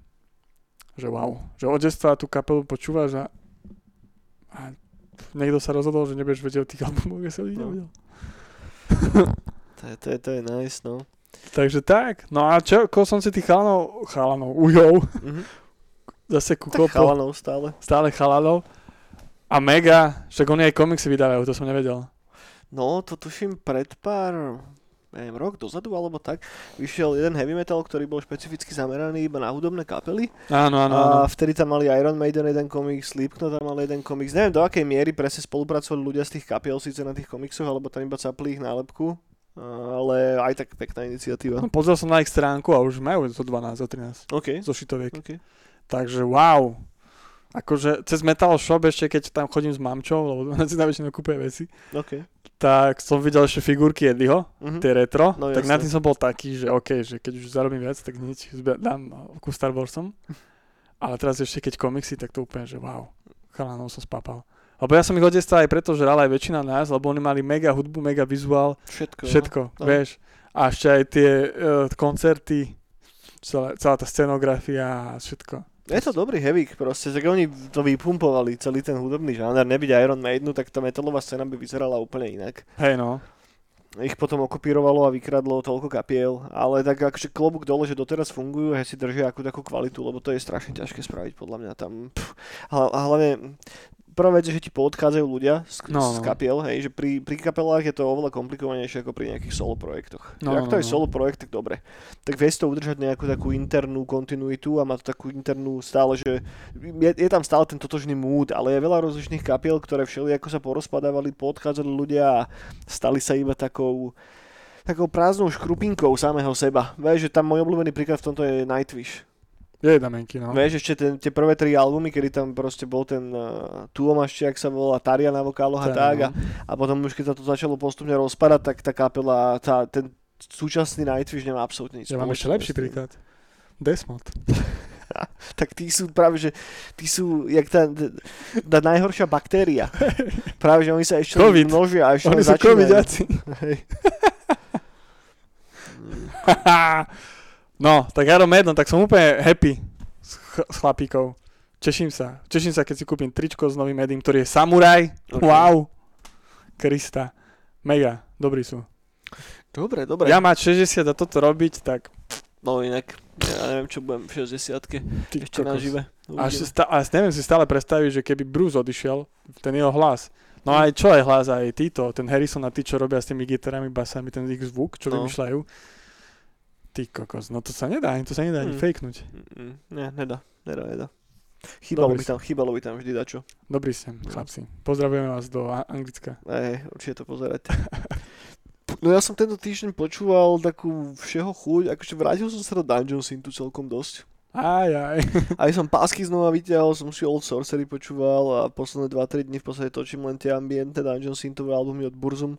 B: Že wow. Že od detstva tú kapelu počúvaš a, a niekto sa rozhodol, že nebudeš vedieť o tých albumoch, ja som ich
A: No.
B: nevedel.
A: To je, to je, to je nice, no.
B: Takže tak. No a čo, koho som si tých chalanov, chalanov, ujov,
A: Mhm.
B: Zase kúkol
A: chalanov stále.
B: stále chalanov. A mega, však oni aj komiksy vydávajú, to som nevedel.
A: No, to tuším pred pár, neviem, rok dozadu alebo tak, vyšiel jeden heavy metal, ktorý bol špecificky zameraný iba na hudobné kapely.
B: Áno, áno, áno.
A: A vtedy tam mali Iron Maiden jeden komiks, Slipknot tam mal jeden komiks. Neviem do akej miery presne spolupracovali ľudia z tých kapiel síce na tých komiksoch, alebo tam iba capli ich nálepku. Ale aj tak pekná iniciatíva.
B: No, pozrel som na ich stránku a už majú to 12 a 13
A: OK.
B: zo šitoviek.
A: OK.
B: Takže wow. Akože cez Metal Shop ešte, keď tam chodím s mamčou, lebo ona si na väčšinu kúpuje veci,
A: OK.
B: tak som videl ešte figurky Eddieho,
A: Mhm.
B: tie retro,
A: No,
B: tak
A: jasné.
B: na tým som bol taký, že OK, že keď už zarobím viac, tak nič, dám ku Star Warsom. Ale teraz ešte keď komiksy, tak to úplne, že wow, chalanov som spápal. Lebo ja som ich od detstva aj preto žral aj väčšina nás, lebo oni mali mega hudbu, mega vizuál,
A: Všetko. no.
B: všetko,
A: no.
B: vieš. A ešte aj tie uh, koncerty, celá, celá tá scenografia a všetko.
A: Je to dobrý heavy, proste, tak oni to vypumpovali, celý ten hudobný žáner, nebyť Iron Maidenu, tak tá metalová scéna by vyzerala úplne inak.
B: Hej no.
A: Ich potom okupírovalo a vykradlo toľko kapiel, ale tak akože klobúk dole, že doteraz fungujú a si držia akú takú kvalitu, lebo to je strašne ťažké spraviť podľa mňa tam. Pff, a hlavne prvá vec je, že ti poodchádzajú ľudia z,
B: No,
A: z
B: no.
A: kapiel, hej, že pri, pri kapelách je to oveľa komplikovanejšie ako pri nejakých solo projektoch.
B: No,
A: No, Ak to
B: no,
A: je
B: no.
A: solo projekt, tak dobre. Tak vie si to udržať nejakú takú internú kontinuitu a má to takú internú stále, že je, je tam stále ten totožný mood, ale je veľa rozličných kapiel, ktoré všeli ako sa porozpadávali, poodchádzali ľudia a stali sa iba takou takou prázdnou škrupinkou samého seba. Vieš, že tam môj obľúbený príklad v tomto je Nightwish.
B: Je damenky, no.
A: Vieš, ešte ten, tie prvé tri albumy, kedy tam proste bol ten uh, Tuomas, či ak sa volá, Taria na vokáloch a tak. A,
B: no.
A: a potom už keď sa to začalo postupne rozpadať, tak tá kapela, tá, ten súčasný Nightwish nemá absolútne nič
B: Ja mám ešte lepší príklad. Desmond.
A: Tak tí sú práve, že tí sú, jak tá, tá najhoršia baktéria. Práve, že oni sa ešte
B: Covid.
A: množia a ešte
B: Oni sú covidiaci. No, tak Iron Maiden, tak som úplne happy s, ch- s chlapíkov. Teším sa. Teším sa, keď si kúpim tričko s novým Edim, ktorý je samuraj.
A: Ok.
B: Wow. Krista. Mega. Dobrí sú.
A: Dobre, dobre.
B: Ja mať 60 a toto robiť, tak
A: No inak, ja neviem, čo budem v 60
B: ty
A: ešte nažive.
B: A, ešte stá- a neviem si stále predstaviť, že keby Bruce odišiel, ten jeho hlas. No aj čo aj hlas, aj títo, ten Harrison a tí, čo robia s tými gitarami, basami, ten ich zvuk, čo
A: No.
B: vymýšľajú. Ty kokos, no to sa nedá, to sa nedá ani
A: Hmm.
B: fejknúť.
A: Mm, Nie, nedá, nedá, nedá. Chýbalo
B: Dobrý
A: by tam, chýbalo by tam vždy dačo.
B: Dobrý ste, chlapci. Pozdravujeme vás do Anglicka.
A: Ej, určite to pozerať. No ja som tento týždeň počúval takú všeho chuť, akože vrátil som sa do Dungeon Syntu celkom dosť.
B: Aj, aj.
A: Aj som pásky znova vyťahol, som si Old Sorcery počúval a posledné 2-3 dní v podstate točím len tie ambientné Dungeon Syntové albumy od Burzum.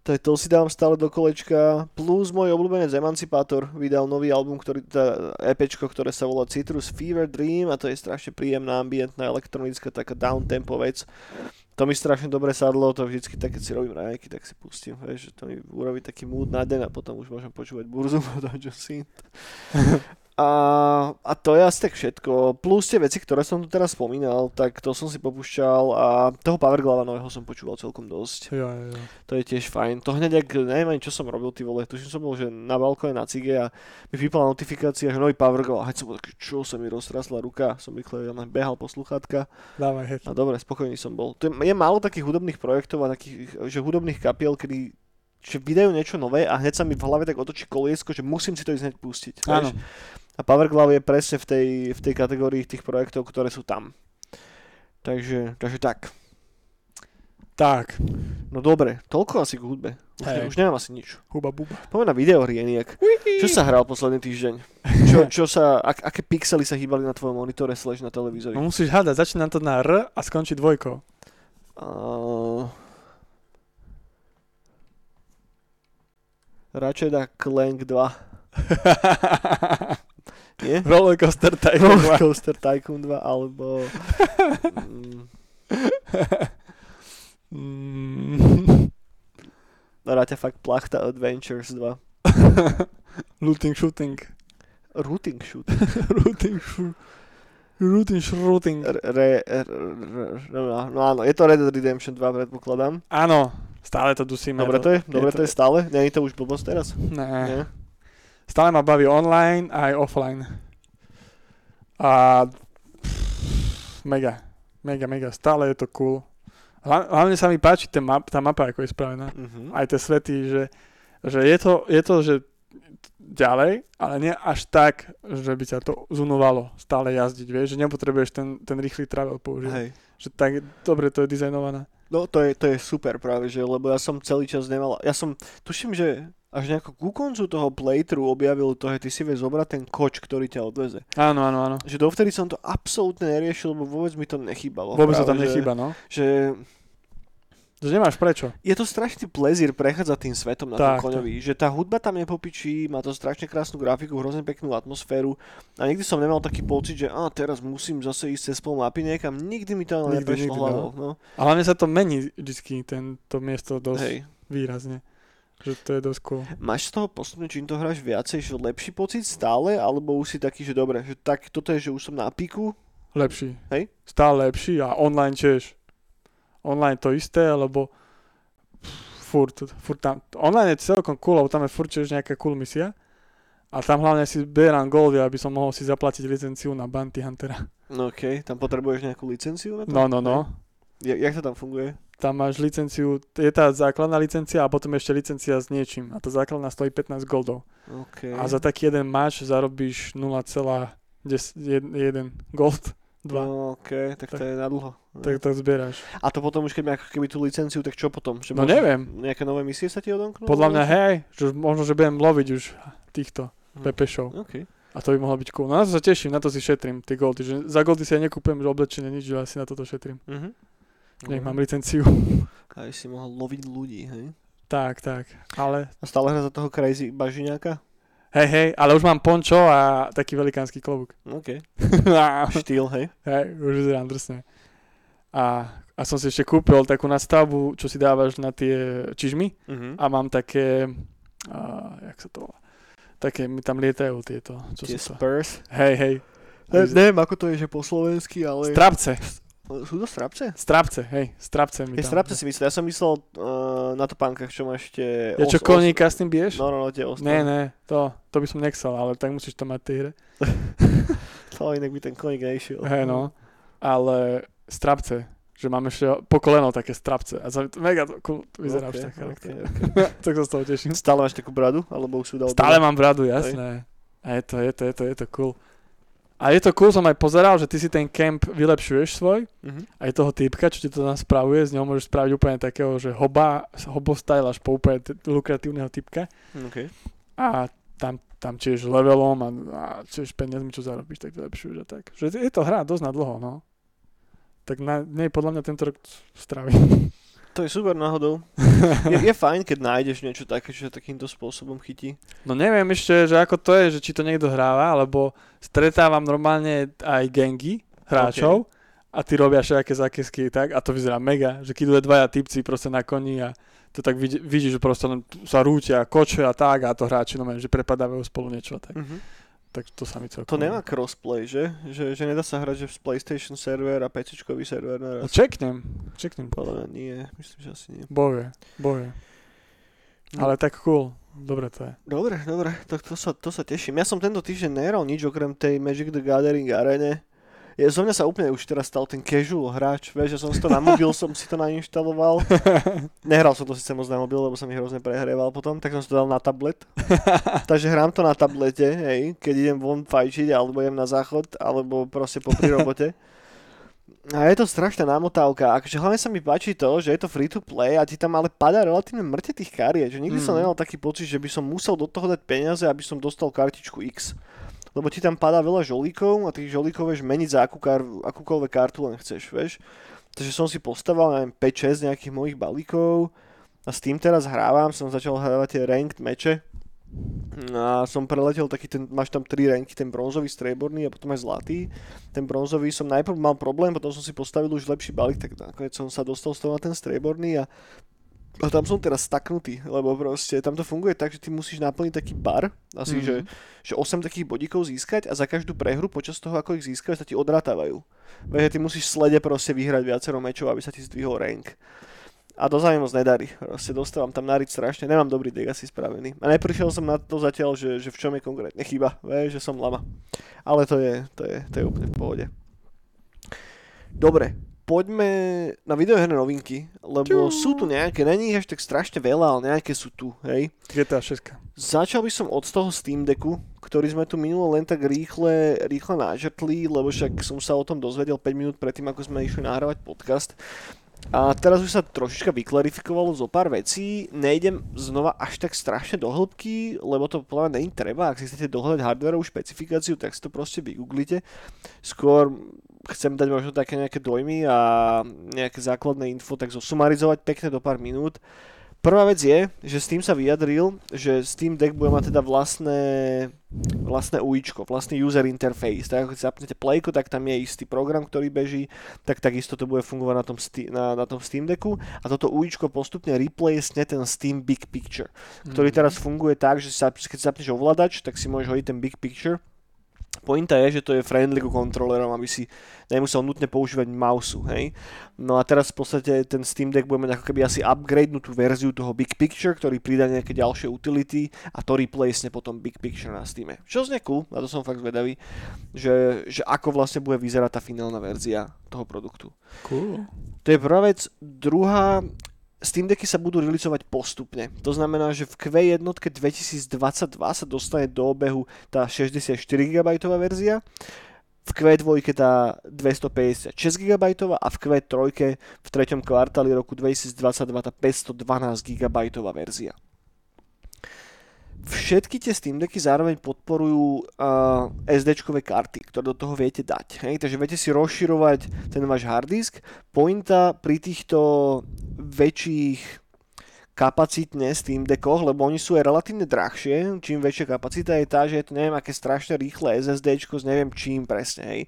A: Tak to si dávam stále do kolečka. Plus môj obľúbenec Emancipator vydal nový album, ktorý, tá EPčko, ktoré sa volá Citrus Fever Dream a to je strašne príjemná ambientná elektronická taká downtempo vec. To mi strašne dobre sadlo, to vždycky tak, keď si robím raňajky, tak si pustím, vieš, že to mi urobí taký mood na deň a potom už môžem počúvať Burzum a Dungeon Synth. A, a to je asi tak všetko. Plus tie veci, ktoré som tu teraz spomínal, tak to som si popúšťal a toho Powerglava nového som počúval celkom dosť.
B: Jo, jo, jo.
A: To je tiež fajn. To hneď, ak neviem ani čo som robil, ty vole, tuším som bol, že na balkóne na cige a mi vypala notifikácia, že nový Powerglove, a som bol taký, čo sa mi roztrasla ruka, som rýchle len behal po sluchátka.
B: Dávaj head.
A: A dobre, spokojný som bol. To je, je málo takých hudobných projektov a takých, že hudobných kapiel, kedy že vydajú niečo nové a hneď sa mi v hlave tak otočí koliesko, že musím si to ísť hneď pustiť.
B: Áno.
A: Vieš? A Powerglove je presne v tej, v tej kategórii tých projektov, ktoré sú tam. Takže, takže tak.
B: Tak,
A: No dobre, toľko asi k hudbe. Už, ne,
B: Hej.
A: už nemám asi nič.
B: huba buba.
A: Poďme na videohry, Eniak. Čo sa hral posledný týždeň? Čo, čo sa, ak, aké pixely sa hýbali na tvojom monitore slash na televízori?
B: No musíš hádať, začína to na R a skončí dvojkou.
A: Uh, Ratchet a Clank 2. Nie?
B: Rollercoaster Tycoon 2.
A: Coaster Tycoon 2 alebo... mm,
B: Mm.
A: Raťa fakt Plachta Adventures 2.
B: Looting shooting.
A: Routing shoot.
B: Routing shoot. Routing shooting.
A: Re, re, re, re, no, no áno, je to Red Dead Redemption 2 predpokladám.
B: Áno, stále to dusíme.
A: Dobre to je? Dobre to je stále? Je to už blbosť teraz?
B: Ne.
A: Nie?
B: Stále ma baví online aj offline. A pff, mega, mega, mega, stále je to cool. Hla- Hlavne sa mi páči ten map, tá mapa, ako je spravená.
A: Mhm.
B: Aj tie svety, že, že je, to, je to, že ďalej, ale nie až tak, že by ťa to zunovalo stále jazdiť, vieš, že nepotrebuješ ten, ten rýchly travel použiť.
A: Hej.
B: Že tak dobre to je dizajnované.
A: No to je, to je super práve, že, lebo ja som celý čas nemal, ja som, tuším, že až nejako ku koncu toho playthrough objavil to, že ty si vieš zobrať ten koč, ktorý ťa odveze.
B: Áno, áno, áno.
A: Že dovtedy som to absolútne neriešil, lebo vôbec mi to nechýbalo.
B: Vôbec to
A: práve,
B: tam
A: že-
B: nechýba, no.
A: Že
B: Že nemáš prečo.
A: je to strašný plezír prechádzať tým svetom na
B: Tak,
A: tom koňovi. Že tá hudba tam nepopičí, má to strašne krásnu grafiku, hrozne peknú atmosféru. A nikdy som nemal taký pocit, že a teraz musím zase ísť cez pol mapy niekam. Nikdy mi to
B: Nikdy,
A: neprešlo
B: nikdy,
A: hlavou. No.
B: A hlavne sa to mení vždycky, ten, to miesto dosť
A: Hej.
B: výrazne. Že to je dosť cool.
A: Máš z toho postupne, čím to hráš viacej, že lepší pocit stále, alebo už si taký, že dobre, že tak toto je, že už som na piku,
B: Lepší.
A: Hej?
B: Stále lepší a online tiež. Online to isté, lebo furt, furt tam, online je celkom cool, lebo tam je furt tiež nejaká cool misia. A tam hlavne si berám goldy, aby som mohol si zaplatiť licenciu na Bounty Huntera.
A: no okej, tam potrebuješ nejakú licenciu na to?
B: No, no, no.
A: Ja, jak to tam funguje?
B: Tam máš licenciu, je tá základná licencia a potom ešte licencia s niečím. A tá základná stojí 15 goldov.
A: Okay.
B: A za taký jeden match zarobíš 0,1 gold. 2.
A: No, OK, tak, to
B: Tak-
A: je na dlho.
B: Tak to zbieráš.
A: A to potom už keď ako keby tú licenciu, tak čo potom? Že
B: No neviem.
A: Nejaké nové misie sa ti odomknú?
B: Podľa mňa hej, že možno, že budem loviť už týchto
A: Hm.
B: pepešov.
A: OK.
B: A to by mohlo byť cool. No na to sa teším, na to si šetrím tie goldy. Že za goldy si ja nekúpem že oblečenie, nič, že asi na toto šetrím.
A: Mhm.
B: Nech
A: Dobre.
B: mám licenciu.
A: Aj si mohol loviť ľudí, hej?
B: tak, tak. Ale,
A: A stále hra za toho crazy bažiňáka?
B: hej, hej, ale už mám pončo a taký velikánsky klobúk.
A: OK. Štýl, hej?
B: hej, už vyzerám drsne. A, a som si ešte kúpil takú nastavbu, čo si dávaš na tie čižmy
A: Mhm.
B: a mám také, a, jak sa to volá, také mi tam lietajú tieto, čo
A: Tie
B: to?
A: Spurs.
B: Hej, hej.
A: Ne, neviem, ako to je, že po slovensky, ale...
B: Strapce,
A: Sú to strapce?
B: strapce, hej, strapce mi
A: Tie
B: tam.
A: strapce si myslel, ja som myslel uh, na topánkach, čo máš tie...
B: Ja čo, koníka s tým biješ?
A: No, no, no, tie ostro.
B: Ne, ne, to, to by som nechcel, ale tak musíš to mať tej hre.
A: To inak by ten koník nešiel.
B: Hej, no. Ale strapce, že mám ešte po koleno také strapce. A za, mega to, cool, to vyzerá
A: Ok,
B: už tak
A: ok,
B: charakterne.
A: ok.
B: tak sa z toho teším.
A: Stále máš takú bradu? Alebo už si dal
B: Stále
A: dole?
B: mám bradu, jasné. A je to, je to, je to, je to cool. A je to cool, som aj pozeral, že ty si ten camp vylepšuješ svoj,
A: Mhm.
B: aj toho týpka, čo ti to tam spravuje, z neho môžeš spraviť úplne takého, že hoba, hobo style až po úplne t- lukratívneho typka.
A: OK.
B: A tam, tam tiež levelom a, a tiež peniazmi, čo zarobíš, tak vylepšuješ a tak. Že je to hra dosť na dlho, no. Tak na nej podľa mňa tento rok stravím.
A: To je super náhodou. Je, je fajn, keď nájdeš niečo také, čo takýmto spôsobom chytí.
B: No neviem ešte, že ako to je, že či to niekto hráva, lebo stretávam normálne aj gangy hráčov a ty robia všelijaké zákesky tak a to vyzerá mega, že keď idú dvaja typci proste na koni a to tak vidí, vidíš, že proste len sa rútia, koče a tak a to hráči no že prepadávajú spolu niečo tak.
A: Mhm.
B: Tak to sa mi celkom...
A: To nemá crossplay, že? že? Že nedá sa hrať, že v PlayStation server a PC-čkový server
B: No,
A: naraz.
B: čeknem, čeknem.
A: Podľa mňa nie, myslím, že asi nie.
B: Boje, boje.
A: No.
B: Ale tak cool, dobre to je.
A: Dobre, dobre, tak to sa, to sa teším. Ja som tento týždeň nehral nič okrem tej Magic the Gathering arene. Je, zo mňa sa úplne už teraz stal ten casual hráč, vieš, že som si to na mobil, som si to nainštaloval. Nehral som to síce moc na mobil, lebo som ich hrozne prehrieval potom, tak som si to dal na tablet. Takže hrám to na tablete, hej, keď idem von fajčiť, alebo idem na záchod, alebo proste po robote. a je to strašná námotávka. Akože hlavne sa mi páči to, že je to free to play a ti tam ale padá relatívne mŕte tých kariet. Že nikdy mm. som nemal taký pocit, že by som musel do toho dať peniaze, aby som dostal kartičku X. Lebo ti tam padá veľa žolíkov a tých žolíkov vieš meniť za akú kar- akúkoľvek kartu len chceš, vieš. Takže som si postavil, neviem, 5-6 nejakých mojich balíkov a s tým teraz hrávam, som začal hrávať tie ranked meče, a som preletel taký ten, máš tam tri ranky, ten bronzový, strieborný a potom aj zlatý. Ten bronzový som najprv mal problém, potom som si postavil už lepší balík, tak nakoniec som sa dostal z toho na ten strieborný a a tam som teraz staknutý, lebo proste tam to funguje tak, že ty musíš naplniť taký bar, asi mm-hmm. že, že 8 takých bodíkov získať a za každú prehru počas toho, ako ich získaš, sa ti odratávajú. Veď ty musíš slede proste vyhrať viacero mečov, aby sa ti zdvihol rank. A to sa mi moc nedarí. Proste dostávam tam nariť strašne. Nemám dobrý deck asi spravený. A neprišiel som na to zatiaľ, že, že v čom je konkrétne chyba. Vieš, že som lama. Ale to je, to je, to je úplne v pohode. Dobre, poďme na videoherné novinky, lebo Ču. sú tu nejaké, není až tak strašne veľa, ale nejaké sú tu, hej.
B: GTA 6.
A: Začal by som od toho Steam Decku, ktorý sme tu minulo len tak rýchle, rýchle nážrtli, lebo však som sa o tom dozvedel 5 minút predtým, ako sme išli nahrávať podcast. A teraz už sa trošička vyklarifikovalo zo pár vecí. Nejdem znova až tak strašne do hĺbky, lebo to podľa mňa není treba. Ak si chcete dohľadať hardwareovú špecifikáciu, tak si to proste vygooglite. Skôr chcem dať možno také nejaké dojmy a nejaké základné info, tak zosumarizovať pekne do pár minút. Prvá vec je, že Steam sa vyjadril, že Steam Deck bude mať teda vlastné, vlastné UIčko, vlastný user interface. Tak ako zapnete Playko, tak tam je istý program, ktorý beží, tak takisto to bude fungovať na tom, na, na tom Steam Decku a toto UIčko postupne replace ten Steam Big Picture, ktorý mhm. teraz funguje tak, že sa, keď zapneš ovladač, tak si môžeš hodiť ten Big Picture Pointa je, že to je friendly ku kontrolerom, aby si nemusel nutne používať mouse, hej. No a teraz v podstate ten Steam Deck bude mať ako keby asi upgradenutú verziu toho Big Picture, ktorý pridá nejaké ďalšie utility a to replace potom Big Picture na Steam. Čo znie cool, na to som fakt zvedavý, že, že ako vlastne bude vyzerať tá finálna verzia toho produktu.
B: Cool.
A: To je prvá vec. Druhá, Steam Decky sa budú releaseovať postupne. To znamená, že v Q1 2022 sa dostane do obehu tá 64 GB verzia, v Q2 tá 256 GB a v Q3 v treťom kvartáli roku 2022 tá 512 GB verzia. Všetky tie Steam Decky zároveň podporujú uh, SD-čkové karty, ktoré do toho viete dať. Hej? Takže viete si rozširovať ten váš harddisk. Pointa pri týchto väčších kapacitne Steam Deckoch, lebo oni sú aj relatívne drahšie, čím väčšia kapacita je tá, že je to neviem aké strašne rýchle SSD s neviem čím presne, hej.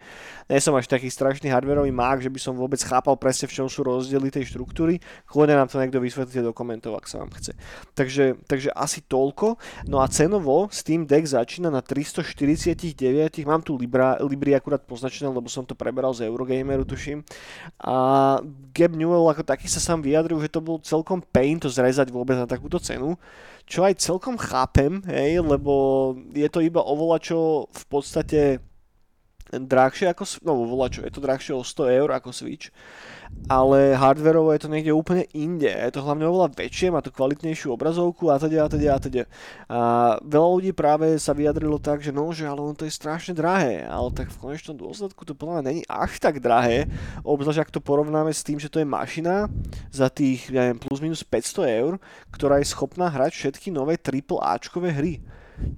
A: Nie som až taký strašný hardwareový mák, že by som vôbec chápal presne v čom sú rozdiely tej štruktúry, kľudne nám to niekto vysvetlíte do komentov, ak sa vám chce. Takže, takže asi toľko, no a cenovo Steam Deck začína na 349, mám tu Libra, Libri akurát poznačené, lebo som to preberal z Eurogameru, tuším. A Gab Newell ako taký sa sám vyjadril, že to bol celkom pain to zrezať zrezať vôbec na takúto cenu, čo aj celkom chápem, hej, lebo je to iba o čo v podstate drahšie ako, no čo, je to drahšie o 100 eur ako Switch, ale hardwareovo je to niekde úplne inde. Je to hlavne oveľa väčšie, má to kvalitnejšiu obrazovku a teda a teda a teda. A veľa ľudí práve sa vyjadrilo tak, že no, že ale on to je strašne drahé, ale tak v konečnom dôsledku to podľa není až tak drahé, obzvlášť ak to porovnáme s tým, že to je mašina za tých, ja neviem, plus minus 500 eur, ktorá je schopná hrať všetky nové AAAčkové hry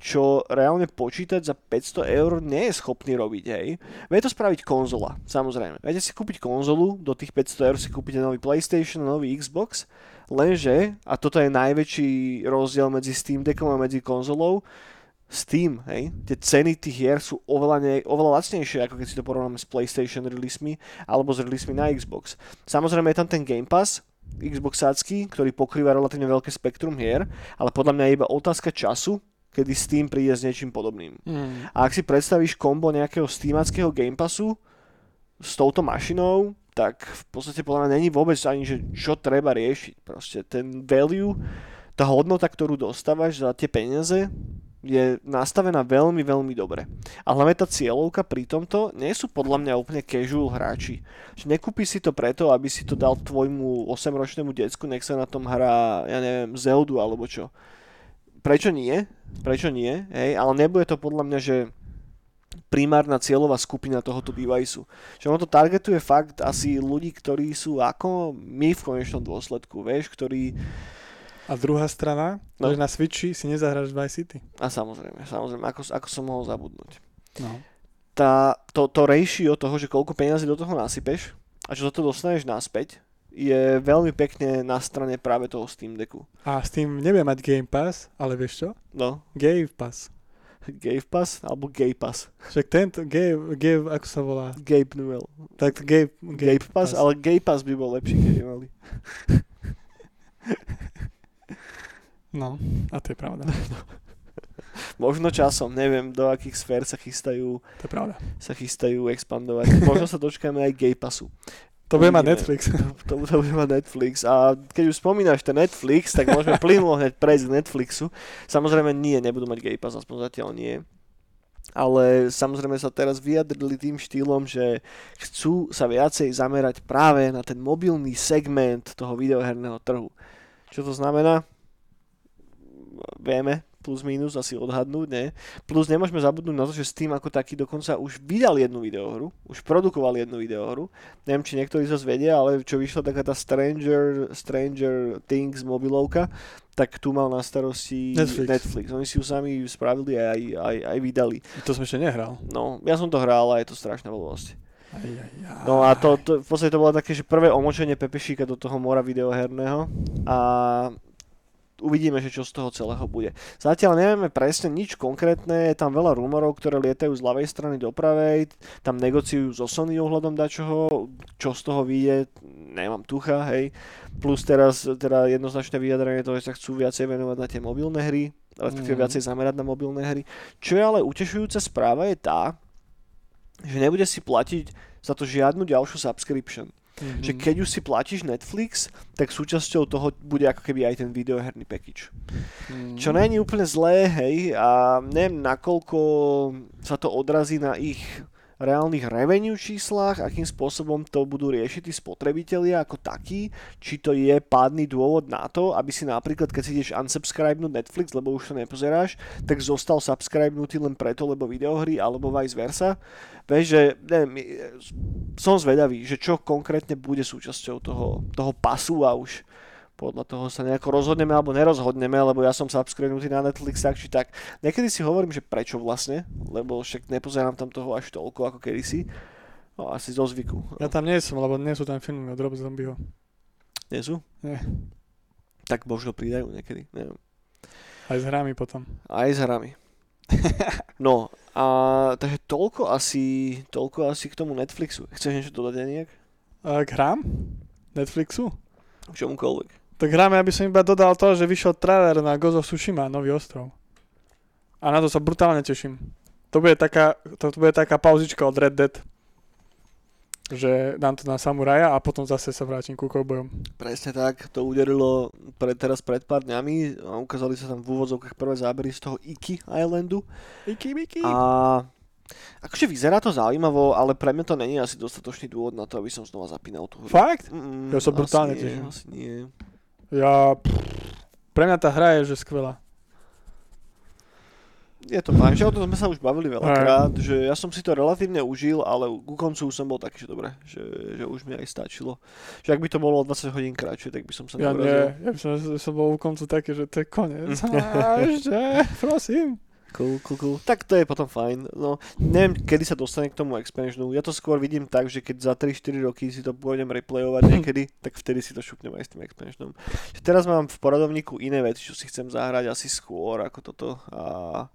A: čo reálne počítať za 500 eur nie je schopný robiť, hej. Vie to spraviť konzola, samozrejme. Viete si kúpiť konzolu, do tých 500 eur si kúpite nový PlayStation, nový Xbox, lenže, a toto je najväčší rozdiel medzi Steam Deckom a medzi konzolou, Steam, hej, tie ceny tých hier sú oveľa, ne, oveľa lacnejšie, ako keď si to porovnáme s PlayStation release'mi alebo s release'mi na Xbox. Samozrejme je tam ten Game Pass, Xboxácky, ktorý pokrýva relatívne veľké spektrum hier, ale podľa mňa je iba otázka času, kedy Steam príde s niečím podobným. Mm. A ak si predstavíš kombo nejakého Steamackého Game Passu s touto mašinou, tak v podstate podľa mňa není vôbec ani, že čo treba riešiť. Proste ten value, tá hodnota, ktorú dostávaš za tie peniaze, je nastavená veľmi, veľmi dobre. A hlavne tá cieľovka pri tomto nie sú podľa mňa úplne casual hráči. Že nekúpi si to preto, aby si to dal tvojmu 8-ročnému decku, nech sa na tom hrá, ja neviem, Zeldu alebo čo. Prečo nie? prečo nie, hej, ale nebude to podľa mňa, že primárna cieľová skupina tohoto deviceu. Že ono to targetuje fakt asi ľudí, ktorí sú ako my v konečnom dôsledku, vieš, ktorí...
B: A druhá strana,
A: No.
B: no. že na Switchi si nezahráš Vice City.
A: A samozrejme, samozrejme, ako, ako som mohol zabudnúť.
B: No.
A: Tá, to, to ratio toho, že koľko peniazy do toho nasypeš a čo za to dostaneš naspäť, je veľmi pekne na strane práve toho Steam Decku.
B: A s tým nebudem mať Game Pass, ale vieš čo?
A: No,
B: Game Pass.
A: Game Pass alebo Gay Pass.
B: Však tento Game, Game, ako sa volá?
A: Gabe Newell.
B: Tak Game,
A: Gabe Pass, ale Gay Pass by bol lepší, keď mali.
B: No, a to je pravda.
A: Možno časom, neviem, do akých sfér sa chystajú,
B: To je pravda.
A: sa chystajú expandovať. Možno sa dočkáme aj Gay Passu.
B: To bude mať. Netflix.
A: To, to bude mať Netflix. A keď už spomínaš ten Netflix, tak môžeme plynulo hneď prejsť k Netflixu. Samozrejme nie, nebudú mať Gay Pass, aspoň zatiaľ nie. Ale samozrejme sa teraz vyjadrili tým štýlom, že chcú sa viacej zamerať práve na ten mobilný segment toho videoherného trhu. Čo to znamená? Vieme, plus minus asi odhadnúť, nie? Plus nemôžeme zabudnúť na to, že Steam ako taký dokonca už vydal jednu videohru, už produkoval jednu videohru. Neviem, či niektorí z vás vedia, ale čo vyšla taká tá Stranger, Stranger Things mobilovka, tak tu mal na starosti
B: Netflix.
A: Netflix. Oni si ju sami spravili a aj, aj, aj vydali.
B: To som ešte nehral.
A: No, ja som to hral a je to strašná blbosť.
B: Aj, aj, aj.
A: No a to, to, v podstate to bolo také, že prvé omočenie Pepešíka do toho mora videoherného a uvidíme, že čo z toho celého bude. Zatiaľ nevieme presne nič konkrétne, je tam veľa rumorov, ktoré lietajú z ľavej strany do pravej, tam negociujú so Sony ohľadom dačoho, čo z toho vyjde, nemám tucha, hej. Plus teraz teda jednoznačné vyjadrenie toho, že sa chcú viacej venovať na tie mobilné hry, respektíve
B: Mhm.
A: viacej zamerať na mobilné hry. Čo je ale utešujúca správa je tá, že nebude si platiť za to žiadnu ďalšiu subscription.
B: Mhm.
A: Že keď už si platíš Netflix, tak súčasťou toho bude ako keby aj ten videoherný package.
B: Mhm.
A: Čo není úplne zlé, hej, a neviem nakoľko sa to odrazí na ich reálnych revenue číslach, akým spôsobom to budú riešiť tí spotrebitelia ako takí, či to je pádny dôvod na to, aby si napríklad, keď si ideš unsubscribenúť Netflix, lebo už to nepozeráš, tak zostal subscribenutý len preto, lebo videohry, alebo vice versa. Vieš, že neviem, som zvedavý, že čo konkrétne bude súčasťou toho, toho pasu a už podľa toho sa nejako rozhodneme alebo nerozhodneme, lebo ja som subscribenutý na Netflix tak či tak. Niekedy si hovorím, že prečo vlastne, lebo však nepozerám tam toho až toľko ako kedysi. No asi zo zvyku.
B: Ja tam nie som, lebo nie sú tam filmy od Rob Zombieho.
A: Nie sú?
B: Nie.
A: Tak možno pridajú niekedy, neviem.
B: Aj s hrami potom.
A: Aj s hrami. No, a takže toľko asi, toľko asi k tomu Netflixu. Chceš niečo dodať nejak?
B: A k hrám? Netflixu?
A: K čomukoľvek.
B: Tak hráme, aby som iba dodal to, že vyšiel trailer na of Tsushima, nový ostrov. A na to sa brutálne teším. To bude taká, to bude taká pauzička od Red Dead. Že dám to na samuraja a potom zase sa vrátim ku koubojom.
A: Presne tak, to uderilo pre, teraz pred pár dňami a ukázali sa tam v úvodzovkách prvé zábery z toho Iki Islandu.
B: Iki, Iki.
A: A akože vyzerá to zaujímavo, ale pre mňa to není asi dostatočný dôvod na to, aby som znova zapínal tú hru.
B: Fakt?
A: Mm,
B: Ja sa brutálne teším.
A: Asi nie.
B: Ja... Pre mňa tá hra je že skvelá.
A: Je to fajn, že o tom sme sa už bavili veľakrát, že ja som si to relatívne užil, ale ku koncu už som bol taký, že dobre, že, že už mi aj stačilo. Že ak by to bolo o 20 hodín kratšie, tak by som sa
B: Ja nie,
A: neurazil.
B: ja by som, som bol u koncu taký, že to je koniec. Ešte, prosím.
A: Cool, cool, cool. Tak to je potom fajn. No, neviem, kedy sa dostane k tomu expansionu. Ja to skôr vidím tak, že keď za 3-4 roky si to budem replayovať niekedy, tak vtedy si to šupnem aj s tým expansionom. Teraz mám v poradovníku iné veci, čo si chcem zahrať asi skôr ako toto a,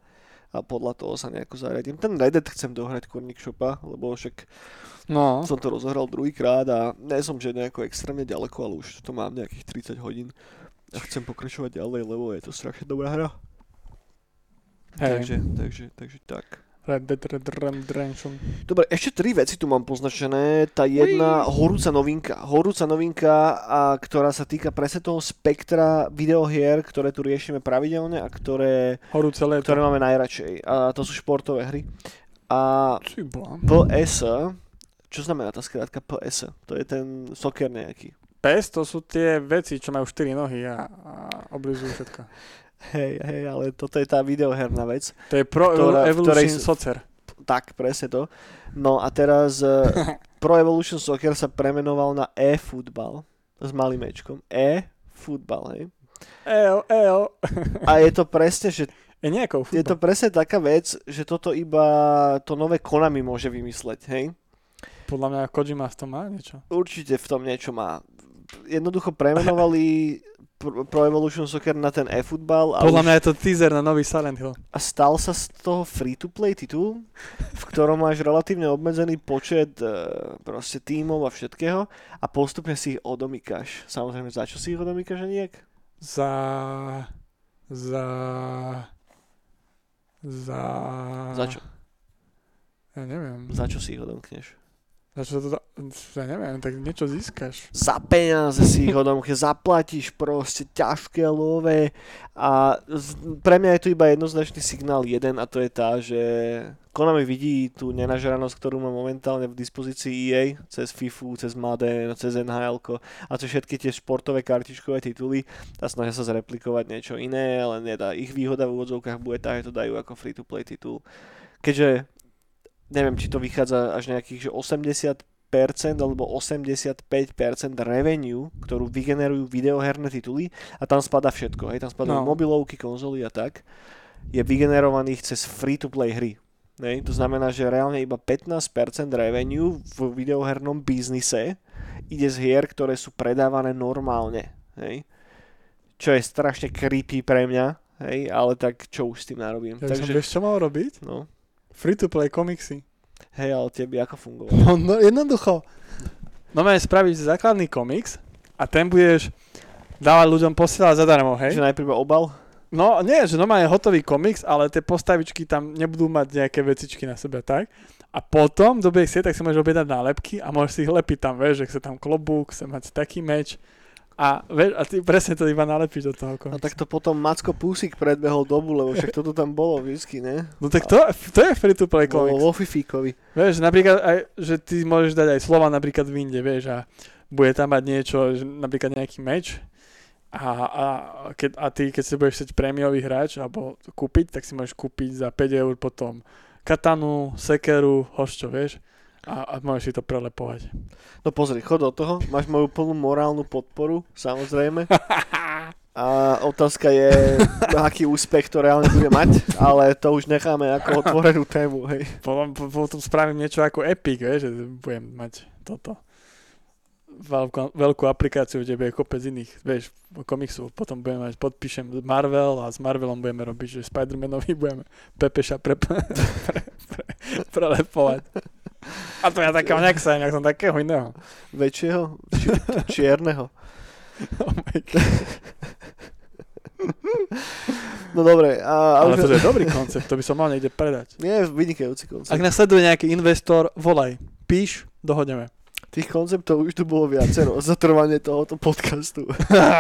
A: a podľa toho sa nejako zariadím. Ten Red Dead chcem dohrať Kornik Shopa, lebo však
B: No,
A: som to rozohral druhýkrát a nie som že nejako extrémne ďaleko, ale už to mám nejakých 30 hodín a chcem pokračovať ďalej, lebo je to strašne dobrá hra.
B: Hej,
A: Takže, takže, takže tak.
B: Red Dead Redemption.
A: Dobre, ešte tri veci tu mám poznačené. Tá jedna horúca novinka. Horúca novinka, a, ktorá sa týka presne toho spektra videohier, ktoré tu riešime pravidelne a ktoré,
B: Horúce leto.
A: ktoré máme najradšej. A to sú športové hry. A. PS, čo znamená tá skrátka PS? To je ten soker nejaký.
B: PES to sú tie veci, čo majú 4 nohy a, a oblizujú všetko.
A: Hej, hej, ale toto je tá videoherná vec.
B: To je Pro
A: Ktorá-
B: Evolution
A: ktorej
B: Soccer.
A: tak, presne to. No a teraz uh, Pro Evolution Soccer sa premenoval na e-football s malým mečkom. E-football, hej.
B: Eo, eo.
A: A je to presne, že
B: Je nejakou
A: je to presne taká vec, že toto iba to nové Konami môže vymysleť, hej.
B: Podľa mňa Kojima v tom má niečo.
A: Určite v tom niečo má. Jednoducho premenovali Pro Evolution Soccer na ten e-football a,
B: Podľa
A: už-
B: mňa je to teaser na nový Silent Hill.
A: a stal sa z toho free-to-play titul, v ktorom máš relatívne obmedzený počet e, proste tímov a všetkého a postupne si ich odomykáš. Samozrejme, za čo si ich odomykáš, Aniek?
B: Za... Za... Za...
A: Za čo?
B: Ja neviem.
A: Za čo si ich odomkneš?
B: Za čo to... Ja neviem, tak niečo získaš.
A: Za peniaze si ich odomkneš, zaplatíš proste ťažké love a pre mňa je tu iba jednoznačný signál jeden a to je tá, že Konami vidí tú nenažranosť, ktorú má momentálne v dispozícii EA cez FIFU, cez Madden, cez NHL a cez všetky tie športové kartičkové tituly a snažia sa zreplikovať niečo iné, ale nedá. Ich výhoda v úvodzovkách bude tá, že to dajú ako free-to-play titul. Keďže neviem, či to vychádza až nejakých že 80% alebo 85% revenue, ktorú vygenerujú videoherné tituly a tam spada všetko, hej, tam spadajú
B: No.
A: mobilovky, konzoly a tak, je vygenerovaných cez free-to-play hry. Hej, to znamená, že reálne iba 15% revenue v videohernom biznise ide z hier, ktoré sú predávané normálne. Hej. Čo je strašne creepy pre mňa, hej, ale tak čo už s tým narobím.
B: Ja Takže... som vieš, čo mal robiť?
A: no,
B: Free-to-play komiksy.
A: hej, ale tebe ako fungovalo?
B: No, no jednoducho. No spraviť základný komiks a ten budeš dávať ľuďom posielať zadarmo, hej?
A: Že najprv obal?
B: No nie, že normálne je hotový komiks, ale tie postavičky tam nebudú mať nejaké vecičky na sebe, tak? A potom, do chcieť, tak si môžeš objednať nálepky a môžeš si ich lepiť tam, vieš, že chce tam klobúk, chce mať taký meč a, a ty presne to iba nalepíš do toho komiksu.
A: tak to potom Macko Pusik predbehol dobu, lebo však toto tam bolo vždycky, ne?
B: No tak to, to je free-to-play
A: Bolo
B: komiks.
A: vo Fifíkovi.
B: Vieš, napríklad aj, že ty môžeš dať aj slova napríklad v inde, vieš, a bude tam mať niečo, napríklad nejaký meč a, a, keď, a ty, keď si budeš chcieť prémiový hráč alebo kúpiť, tak si môžeš kúpiť za 5 eur potom katanu, sekeru, hoščo, vieš, a, a môžeš si to prelepovať.
A: No pozri, chod do toho, máš moju plnú morálnu podporu, samozrejme. A otázka je, aký úspech to reálne bude mať, ale to už necháme ako otvorenú tému, hej.
B: Potom, po- potom spravím niečo ako Epic, vieš, že budem mať toto veľkú, veľkú aplikáciu, kde bude kopec iných, vieš, komiksov. Potom budeme mať, podpíšem Marvel a s Marvelom budeme robiť, že Spider-Manovi budeme Pepeša pre, pre, pre, prelepovať. A to ja takého nechcem, ja som takého iného.
A: Väčšieho, či, čierneho.
B: Oh my God.
A: No dobre, a,
B: Ale to je dobrý koncept, to by som mal niekde predať.
A: Nie, vynikajúci koncept.
B: Ak nás sleduje nejaký investor, volaj, píš, dohodneme.
A: Tých konceptov už tu bolo viacero za trvanie tohoto podcastu.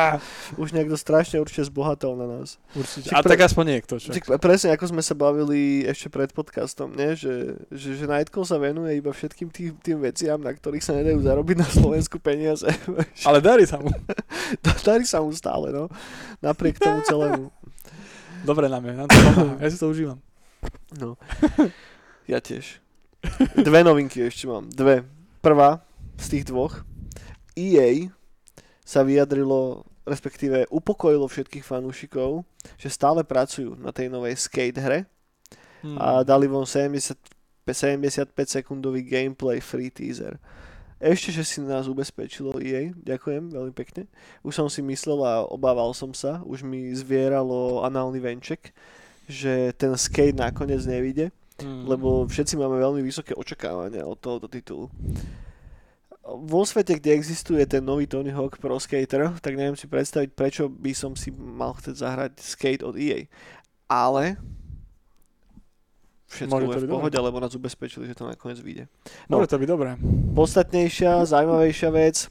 A: Už niekto strašne určite zbohatal na nás.
B: Určite. A
A: pre-
B: tak aspoň niekto, čo?
A: Čiže presne ako sme sa bavili ešte pred podcastom, nie? Že, že, že Nightcall sa venuje iba všetkým tým, tým veciam, na ktorých sa nedajú zarobiť na Slovensku peniaze.
B: Ale darí sa mu.
A: Darí sa mu stále, no. Napriek tomu celému.
B: Dobre nám je, nám to pomáha. Ja si to užívam.
A: No. Ja tiež. Dve novinky ešte mám. Dve. Prvá z tých dvoch. EA sa vyjadrilo, respektíve upokojilo všetkých fanúšikov, že stále pracujú na tej novej skate hre
B: Hmm.
A: a dali von 70, 75 sekundový gameplay free teaser. Ešte, že si nás ubezpečilo EA, ďakujem veľmi pekne. Už som si myslel a obával som sa, už mi zvieralo análny venček, že ten skate nakoniec nevíde,
B: Hmm.
A: lebo všetci máme veľmi vysoké očakávania od tohoto titulu. Vo svete, kde existuje ten nový Tony Hawk Pro Skater, tak neviem si predstaviť, prečo by som si mal chcieť zahrať skate od EA. Ale všetko
B: Môže
A: bude v pohode, lebo nás ubezpečili, že to nakoniec vyjde.
B: Môže to byť dobré.
A: Podstatnejšia, zaujímavejšia vec.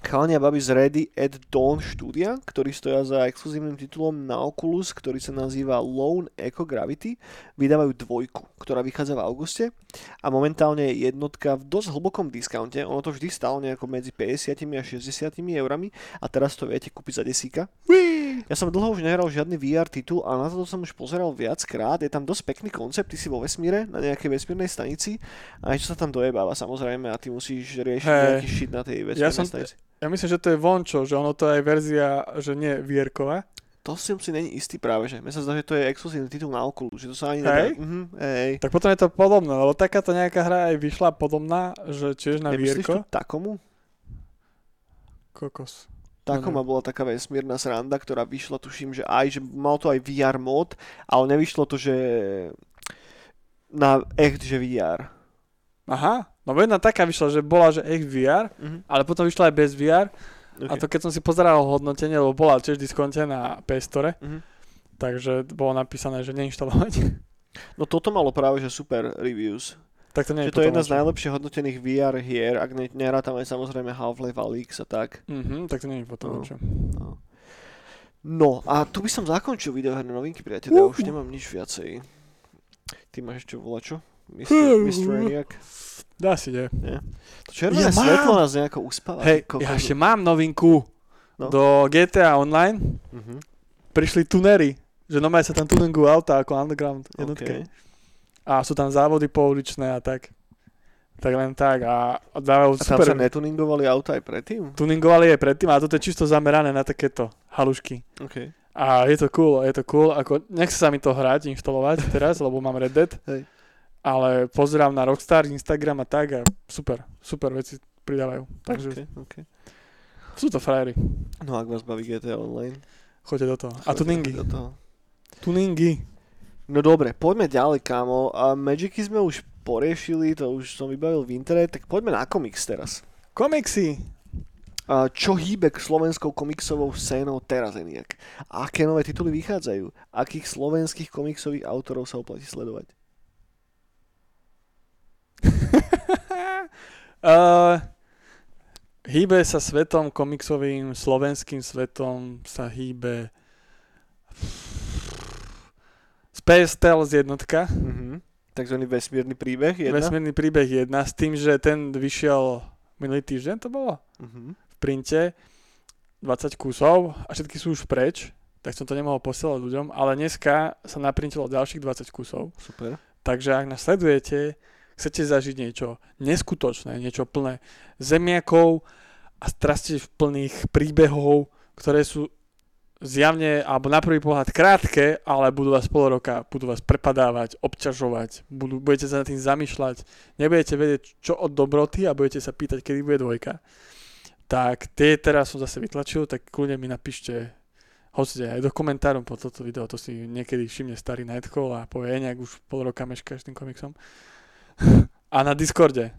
A: Chalani a baby z Ready at Dawn štúdia, ktorí stoja za exkluzívnym titulom na Oculus, ktorý sa nazýva Lone Echo Gravity, vydávajú dvojku, ktorá vychádza v auguste a momentálne je jednotka v dosť hlbokom diskaunte. Ono to vždy stalo nejako medzi 50 a 60 eurami a teraz to viete kúpiť za desíka. Ja som dlho už nehral žiadny VR titul a na to som už pozeral viackrát. Je tam dosť pekný koncept, ty si vo vesmíre, na nejakej vesmírnej stanici a niečo sa tam dojebáva samozrejme a ty musíš riešiť
B: Hej.
A: nejaký shit na tej vesmírnej
B: Ja som-
A: stanici.
B: Ja myslím, že to je vončo, že ono to je aj verzia, že nie vierková.
A: To som si není istý práve, že. Mne sa zdá, že to je exkluzívny titul na Oculus, že to sa ani
B: Hej?
A: nedá. Mhm, hej.
B: Tak potom je to podobné, lebo takáto nejaká hra aj vyšla podobná, že tiež na
A: Nemyslíš tu
B: vierko.
A: Takomu?
B: Kokos.
A: Takoma bola taká vesmírna sranda, ktorá vyšla, tuším, že aj, že mal to aj VR mod, ale nevyšlo to, že na echt, že VR.
B: Aha, no jedna taká vyšla, že bola, že echt VR,
A: Mhm.
B: ale potom vyšla aj bez VR
A: Okay.
B: a to keď som si pozeral hodnotenie, lebo bola tiež diskonte na PS Store,
A: Mhm.
B: takže bolo napísané, že neinštalovať.
A: No toto malo práve, že super reviews.
B: tak to nie je
A: to je jedna z
B: lepšie.
A: najlepšie hodnotených VR hier, ak ne, nerátame samozrejme Half-Life Alyx a tak.
B: Mhm, tak to nie je potom
A: No.
B: lepšie.
A: No a tu by som zakončil videoherné novinky, priateľ, ja už nemám nič viacej. Ty máš ešte volačo? Mr. Mr. Eniak?
B: Dá si, nie.
A: To červené
B: Ja mám.
A: svetlo nás nejako uspáva.
B: Hej, ja ešte mám novinku
A: No.
B: do GTA Online.
A: Mhm.
B: Prišli tunery, že normálne sa tam tuningujú auta ako underground jednotke.
A: Okay.
B: A sú tam závody pouličné a tak. Tak len tak a a dávajú
A: A tam
B: super.
A: sa netuningovali auta aj predtým?
B: Tuningovali aj predtým, ale toto je čisto zamerané na takéto halušky.
A: Okay.
B: A je to cool, je to cool. Ako, nechce sa mi to hrať, inštalovať teraz, lebo mám Red Dead.
A: Hej.
B: Ale pozerám na Rockstar, Instagram a tak a super, super veci pridávajú. Takže
A: Okay, okay.
B: sú to frajery.
A: No ak vás baví GTA Online.
B: Choďte do toho. A
A: choďte
B: tuningy.
A: do toho.
B: Tuningy.
A: No dobre, poďme ďalej, kámo. A Magicy sme už poriešili, to už som vybavil v internet, tak poďme na komiks teraz.
B: Komiksy.
A: A čo hýbe k slovenskou komiksovou scénou teraz, Eniak? A aké nové tituly vychádzajú? Akých slovenských komiksových autorov sa oplatí sledovať?
B: uh, hýbe sa svetom komiksovým, slovenským svetom sa hýbe Space Tales jednotka,
A: Mhm. Takzvaný vesmírny príbeh, jedna?
B: vesmírny príbeh jedna, s tým, že ten vyšiel minulý týždeň to bolo
A: Mhm.
B: v printe 20 kusov a všetky sú už preč, tak som to nemohol posielať ľuďom, ale dneska sa naprintilo ďalších 20 kusov.
A: Super.
B: Takže ak nás sledujete, chcete zažiť niečo neskutočné, niečo plné zemiakov a strasti plných príbehov, ktoré sú zjavne, alebo na prvý pohľad krátke, ale budú vás pol roka, budú vás prepadávať, obťažovať, budú, budete sa nad tým zamýšľať, nebudete vedieť, čo od dobroty a budete sa pýtať, kedy bude dvojka. Tak tie teraz som zase vytlačil, tak kľudne mi napíšte Hocite aj do komentárov po toto video, to si niekedy všimne starý Nightcall a povie, nejak už pol roka meškáš tým komiksom. A na Discorde.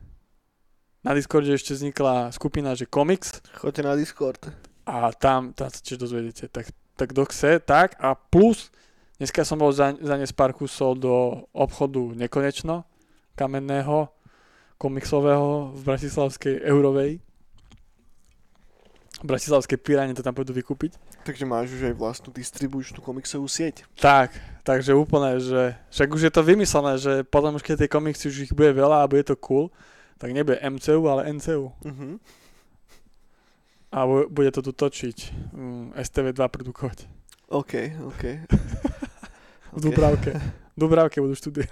B: Na Discorde ešte vznikla skupina, že komiks
A: Choďte na Discord.
B: a tam, tam sa tiež dozvedete. Tak, tak kto chce, tak a plus, dneska som bol za, zaniesť pár kusov do obchodu Nekonečno, kamenného, komiksového v Bratislavskej Eurovej. V Bratislavskej Piráne to tam pôjdu vykúpiť.
A: Takže máš už aj vlastnú distribučnú komiksovú sieť.
B: Tak, takže úplne, že však už je to vymyslené, že potom už keď tie komiksy už ich bude veľa a bude to cool, tak nebude MCU, ale NCU.
A: Mhm.
B: A bu- bude to tu točiť. Mm, STV2 produkovať.
A: OK, OK.
B: V Dubravke. V Dubravke budú štúdia.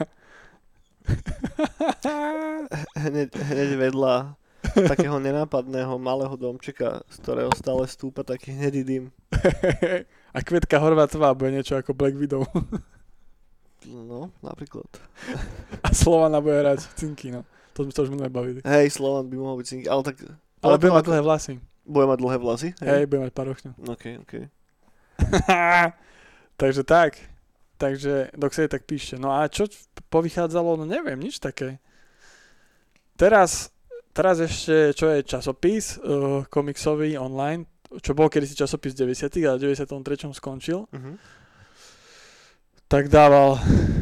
A: hneď, hneď vedľa takého nenápadného malého domčeka, z ktorého stále stúpa taký hnedý dym.
B: a Kvetka Horvátová bude niečo ako Black Widow.
A: No, napríklad.
B: A Slovana bude hrať cinky, no. To sme sa už minule bavili.
A: Hej, Slovan by mohol byť synk, ale tak...
B: Ale bude mať dlhé vlasy.
A: Bude mať dlhé vlasy?
B: Hej, bude mať okňov.
A: OK, OK.
B: Takže tak. Takže, dok sa tak píšte. No a čo povychádzalo? No neviem, nič také. Teraz, teraz ešte, čo je časopis uh, komiksový online, čo bol kedysi časopis 90 ale v 93. skončil,
A: Uh-huh.
B: tak dával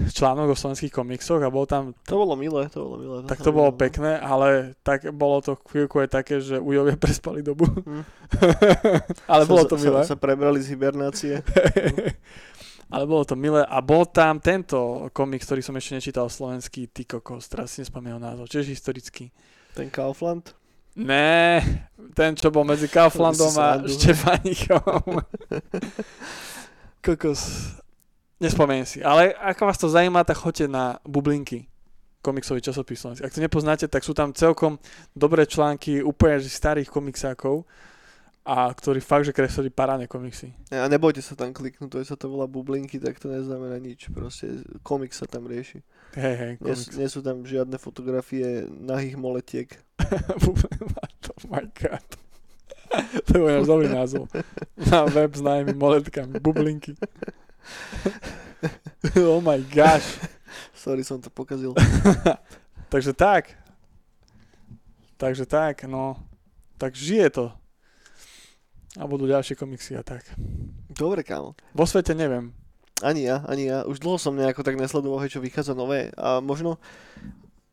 B: článok o slovenských komiksoch a bol tam,
A: To bolo milé, to bolo milé.
B: tak
A: sa
B: to bolo pekné, ale tak bolo to chvíľku aj také, že ujovia prespali dobu.
A: Hm.
B: ale
A: Sa-
B: bolo to milé.
A: Sa, sa prebrali z hibernácie.
B: ale bolo to milé a bol tam tento komiks, ktorý som ešte nečítal slovenský, ty kokos, teraz si nespomínam názov, tiež historický.
A: Ten Kaufland.
B: Ne, ten, čo bol medzi Kauflandom a
A: Srandu.
B: Štefánikom. Kokos. Nespomeniem si. Ale ako vás to zaujíma, tak choďte na Bublinky komiksový časopis. Ak to nepoznáte, tak sú tam celkom dobré články úplne starých komiksákov a ktorí fakt, že kreslili parádne komiksy.
A: A nebojte sa tam kliknúť, to, že sa to volá bublinky, tak to neznamená nič. Proste komik sa tam rieši.
B: Hej, hej,
A: Nie,
B: komiks.
A: nie sú tam žiadne fotografie nahých moletiek.
B: oh my god. to je náš dobrý názov. Na web s najmä moletkami. Bublinky. oh my gosh.
A: Sorry, som to pokazil.
B: Takže tak. Takže tak, no. Tak žije to. A budú ďalšie komiksy a tak.
A: Dobre, kámo.
B: Vo svete neviem.
A: Ani ja, ani ja. Už dlho som nejako tak nesledoval, hej, čo vychádza nové. A možno,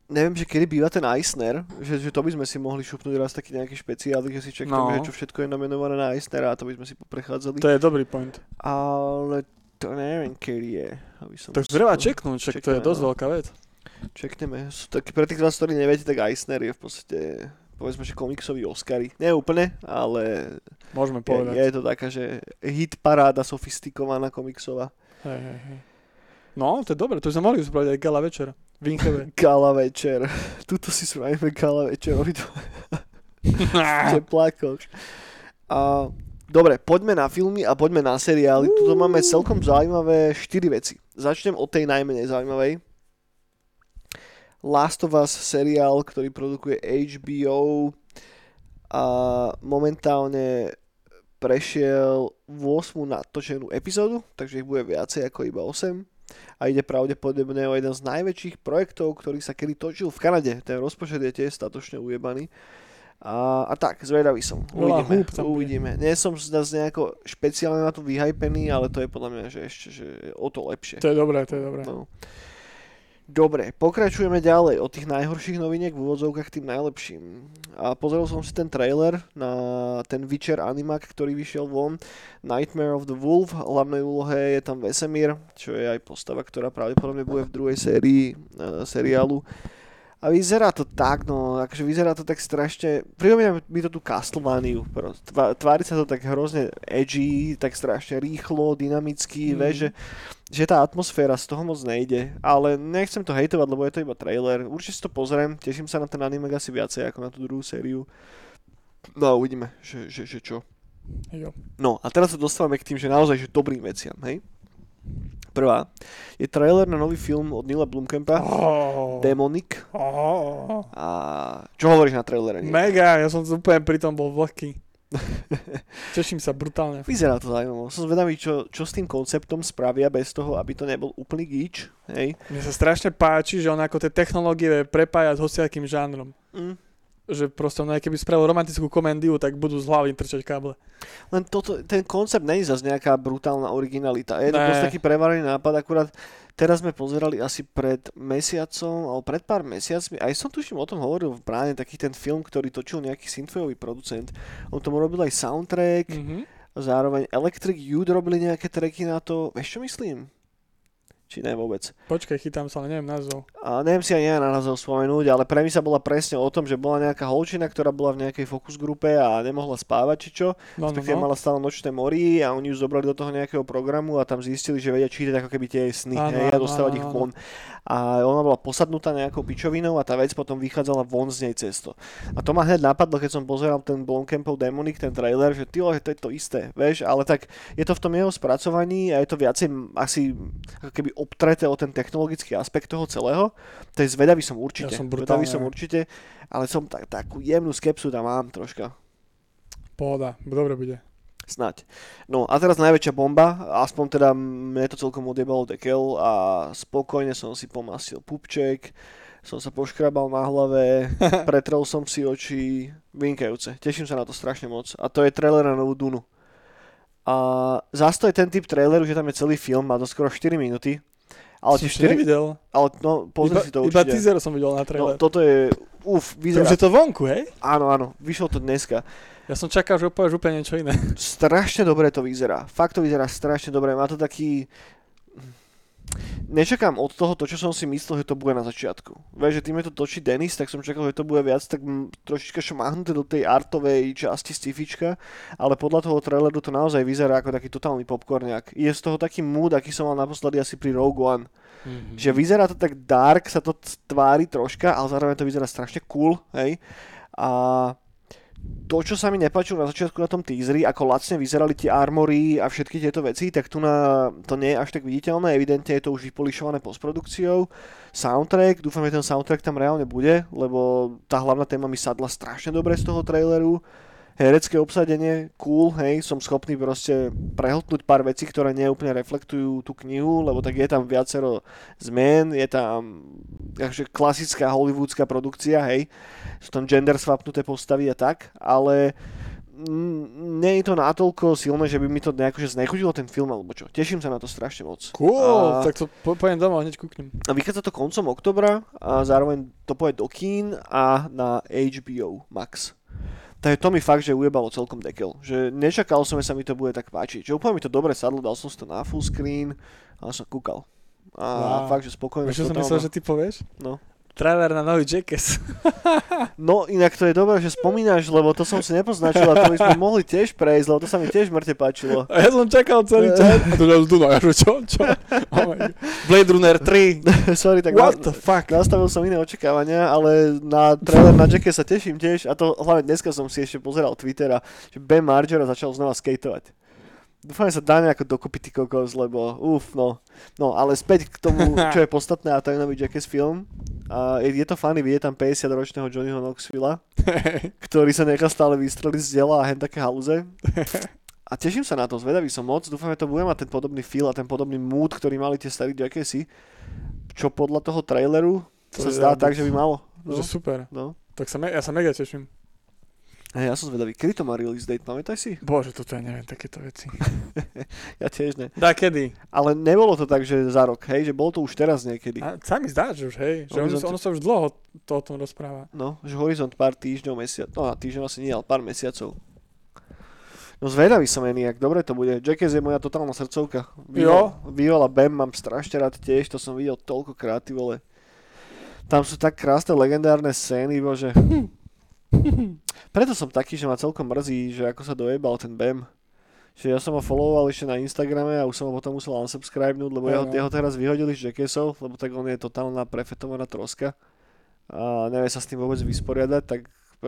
A: neviem, že kedy býva ten Eisner, že, že to by sme si mohli šupnúť raz taký nejaký špeciál, že si čekneme,
B: No.
A: že čo všetko je namenované na Eisnera a to by sme si poprechádzali.
B: To je dobrý point.
A: Ale to neviem, kedy je. Aby som
B: Tak treba čeknúť, však to je dosť
A: no.
B: veľká vec.
A: Čekneme. Sú tak, pre tých z vás, ktorí neviete, tak Eisner je v podstate povedzme, že komiksový Oscary. Nie úplne, ale
B: Môžeme
A: je,
B: povedať.
A: je to taká, že hit paráda sofistikovaná komiksová.
B: Hej, hej, hej. No, to je dobre, to sme mohli spraviť aj gala večera. V Inchebe.
A: Gala večer. Tuto si spravíme gala večer. v teplákoch. A, dobre, poďme na filmy a poďme na seriály. Tuto máme celkom zaujímavé 4 veci. Začnem od tej najmenej zaujímavej. Last of Us seriál, ktorý produkuje HBO a momentálne prešiel 8 natočenú epizódu, takže ich bude viacej ako iba 8 a ide pravdepodobne o jeden z najväčších projektov, ktorý sa kedy točil v Kanade. Ten rozpočet je tiež statočne ujebaný. A, a tak, zvedavý som.
B: Veľa
A: Uvidíme,
B: bude.
A: uvidíme. Nie som zase nejako špeciálne na to vyhypený, ale to je podľa mňa, že ešte že o to lepšie.
B: To je dobré, to je dobré.
A: No. Dobre, pokračujeme ďalej od tých najhorších noviniek v úvodzovkách tým najlepším. A pozrel som si ten trailer na ten Witcher animák, ktorý vyšiel von. Nightmare of the Wolf, hlavnej úlohe je tam Vesemír, čo je aj postava, ktorá pravdepodobne bude v druhej sérii e, seriálu. A vyzerá to tak, no, akože vyzerá to tak strašne, pripomína mi to tú Castlevaniu, tvári sa to tak hrozne edgy, tak strašne rýchlo, dynamicky,
B: mm.
A: vieš, že, že tá atmosféra z toho moc nejde, ale nechcem to hejtovať, lebo je to iba trailer, určite si to pozriem, teším sa na ten anime asi viacej ako na tú druhú sériu. No a uvidíme, že, že, že čo.
B: Jo.
A: No a teraz sa dostávame k tým, že naozaj že dobrým veciam, hej? Prvá je trailer na nový film od Nila Blumkempa,
B: Oh.
A: Demonic.
B: Oh.
A: A čo hovoríš na trailere? nie?
B: Mega, ja som úplne pri tom bol vlhký. Teším sa brutálne.
A: Vyzerá to zaujímavé. Som zvedavý, čo, čo s tým konceptom spravia bez toho, aby to nebol úplný gíč. Hej?
B: Mne sa strašne páči, že on ako tie technológie vie prepájať s hociakým žánrom.
A: Mm.
B: Že proste on aj keby spravil romantickú komédiu, tak budú z hlavy trčať káble.
A: Len toto, ten koncept není zase nejaká brutálna originalita. Je to dosť taký prevarený nápad, akurát teraz sme pozerali asi pred mesiacom, alebo pred pár mesiacmi, aj som tuším o tom hovoril v bráne, taký ten film, ktorý točil nejaký synthwaveový producent. On tomu robil aj soundtrack,
B: Mhm.
A: zároveň Electric Youth robili nejaké tracky na to. Vieš čo myslím? Či ne vôbec?
B: Počkaj, chytám sa, ale neviem názov.
A: A neviem si ani ja na názov spomenúť, ale premisa bola presne o tom, že bola nejaká holčina, ktorá bola v nejakej fokus grupe a nemohla spávať či čo.
B: No, no, no.
A: mala stále nočné mori a oni ju zobrali do toho nejakého programu a tam zistili, že vedia čítať ako keby tie jej sny
B: Áno,
A: hej, a dostávať
B: áno,
A: ich von. A ona bola posadnutá nejakou pičovinou a tá vec potom vychádzala von z nej cesto. A to ma hneď napadlo, keď som pozeral ten Blomkampov Demonic, ten trailer, že ty to je to isté, vieš, ale tak je to v tom jeho spracovaní a je to viacej asi ako keby obtreté o ten technologický aspekt toho celého. To je zvedavý som určite.
B: Ja som
A: zvedavý
B: brutálne.
A: som určite, ale som tak, takú jemnú skepsu tam mám troška.
B: Pohoda, dobre bude.
A: Snať. No a teraz najväčšia bomba, aspoň teda mne to celkom odjebalo dekel a spokojne som si pomasil pupček, som sa poškrabal na hlave, pretrel som si oči, vynikajúce. Teším sa na to strašne moc. A to je trailer na novú Dunu. A zás to je ten typ traileru, že tam je celý film, má to skoro 4 minúty Ale
B: som
A: tie
B: ešte
A: 4,
B: nevidel.
A: ale no, pozri
B: iba,
A: si to
B: Iba
A: určite.
B: teaser som videl na
A: No,
B: trailer.
A: toto je, uf, vyzerá,
B: je to vonku, hej?
A: áno, áno, vyšlo to dneska.
B: Ja som čakal, že povieš úplne niečo iné.
A: strašne dobre to vyzerá. Fakt to vyzerá strašne dobre. Má to taký... Nečakám od toho to, čo som si myslel, že to bude na začiatku. Vieš, že tým je to točí Denis, tak som čakal, že to bude viac tak mm, trošička šmahnuté do tej artovej časti stifička, ale podľa toho traileru to naozaj vyzerá ako taký totálny popcorniak. Je z toho taký mood, aký som mal naposledy asi pri Rogue One.
B: Mhm.
A: Že vyzerá to tak dark, sa to tvári troška, ale zároveň to vyzerá strašne cool, hej. A to, čo sa mi nepáčilo na začiatku na tom teaseri, ako lacne vyzerali tie armory a všetky tieto veci, tak tu na, to nie je až tak viditeľné, evidentne je to už vypolišované postprodukciou. Soundtrack, dúfam, že ten soundtrack tam reálne bude, lebo tá hlavná téma mi sadla strašne dobre z toho traileru. Herecké obsadenie, cool, hej, som schopný proste prehltnúť pár vecí, ktoré neúplne reflektujú tú knihu, lebo tak je tam viacero zmien, je tam takže klasická hollywoodská produkcia, hej, sú tam gender swapnuté postavy a tak, ale nie je to natoľko silné, že by mi to nejako že znechutilo ten film, alebo čo. Teším sa na to strašne moc.
B: Cool,
A: A-
B: tak to po, pojem domov, hneď kúknem.
A: A vychádza to koncom oktobra a zároveň to pôjde do kín a na HBO Max. Takže to mi fakt, že ujebalo celkom dekel. Že nečakal som, že sa mi to bude tak páčiť. Že úplne mi to dobre sadlo, dal som si to na full screen a som kúkal. A
B: Wow.
A: fakt, že spokojne.
B: Vieš, čo som myslel, že ty povieš?
A: No.
B: Trailer na nový Jackass.
A: No inak to je dobré, že spomínaš, lebo to som si nepoznačil a to by sme mohli tiež prejsť, lebo to sa mi tiež mŕte páčilo.
B: A ja som čakal celý čas. A tu nás tu, no čo, čo? Oh. Blade Runner 3.
A: Sorry, tak
B: What
A: na-
B: the fuck?
A: nastavil som iné očakávania, ale na trailer na Jacke sa teším tiež a to hlavne dneska som si ešte pozeral Twittera, že Ben Margera začal znova skateovať. Dúfam, že sa dá nejako dokopy ty kokos, lebo uf, no. No, ale späť k tomu, čo je podstatné a to je nový Jackass film. A je, je to funny, vidieť tam 50-ročného Johnnyho Knoxvilla, ktorý sa nechá stále vystreliť z diela a hen také halúze. A teším sa na to, zvedavý som moc, dúfam, že to bude mať ten podobný feel a ten podobný mood, ktorý mali tie starí Jackassy, čo podľa toho traileru
B: To
A: sa zdá tak, že by malo. No,
B: Že super.
A: no.
B: Tak sa me, ja sa mega teším.
A: Hej, ja som zvedavý, kedy to má release date, pamätaj si?
B: Bože, toto ja neviem, takéto veci.
A: Ja tiež ne.
B: Dá kedy?
A: Ale nebolo to tak, že za rok, hej, že bolo to už teraz niekedy.
B: A sa mi zdá, že už hej, že ono,
A: Horizont-
B: ono sa už dlho to o tom rozpráva.
A: No, že horizont pár týždňov, mesiac, no a týždňov asi nie, ale pár mesiacov. No zvedavý som jak dobre to bude. Jackass je moja totálna srdcovka.
B: Jo.
A: Viola Bam mám strašne rád tiež, to som videl toľkokrát, ty vole. Tam sú tak krásne legendárne scény, bože. Preto som taký, že ma celkom mrzí, že ako sa dojebal ten Bam. Že ja som ho followoval ešte na Instagrame a už som ho potom musel unsubscribenúť, lebo jeho, jeho teraz vyhodili z Jackassov, lebo tak on je totálna prefetovaná troska a nevie sa s tým vôbec vysporiadať, tak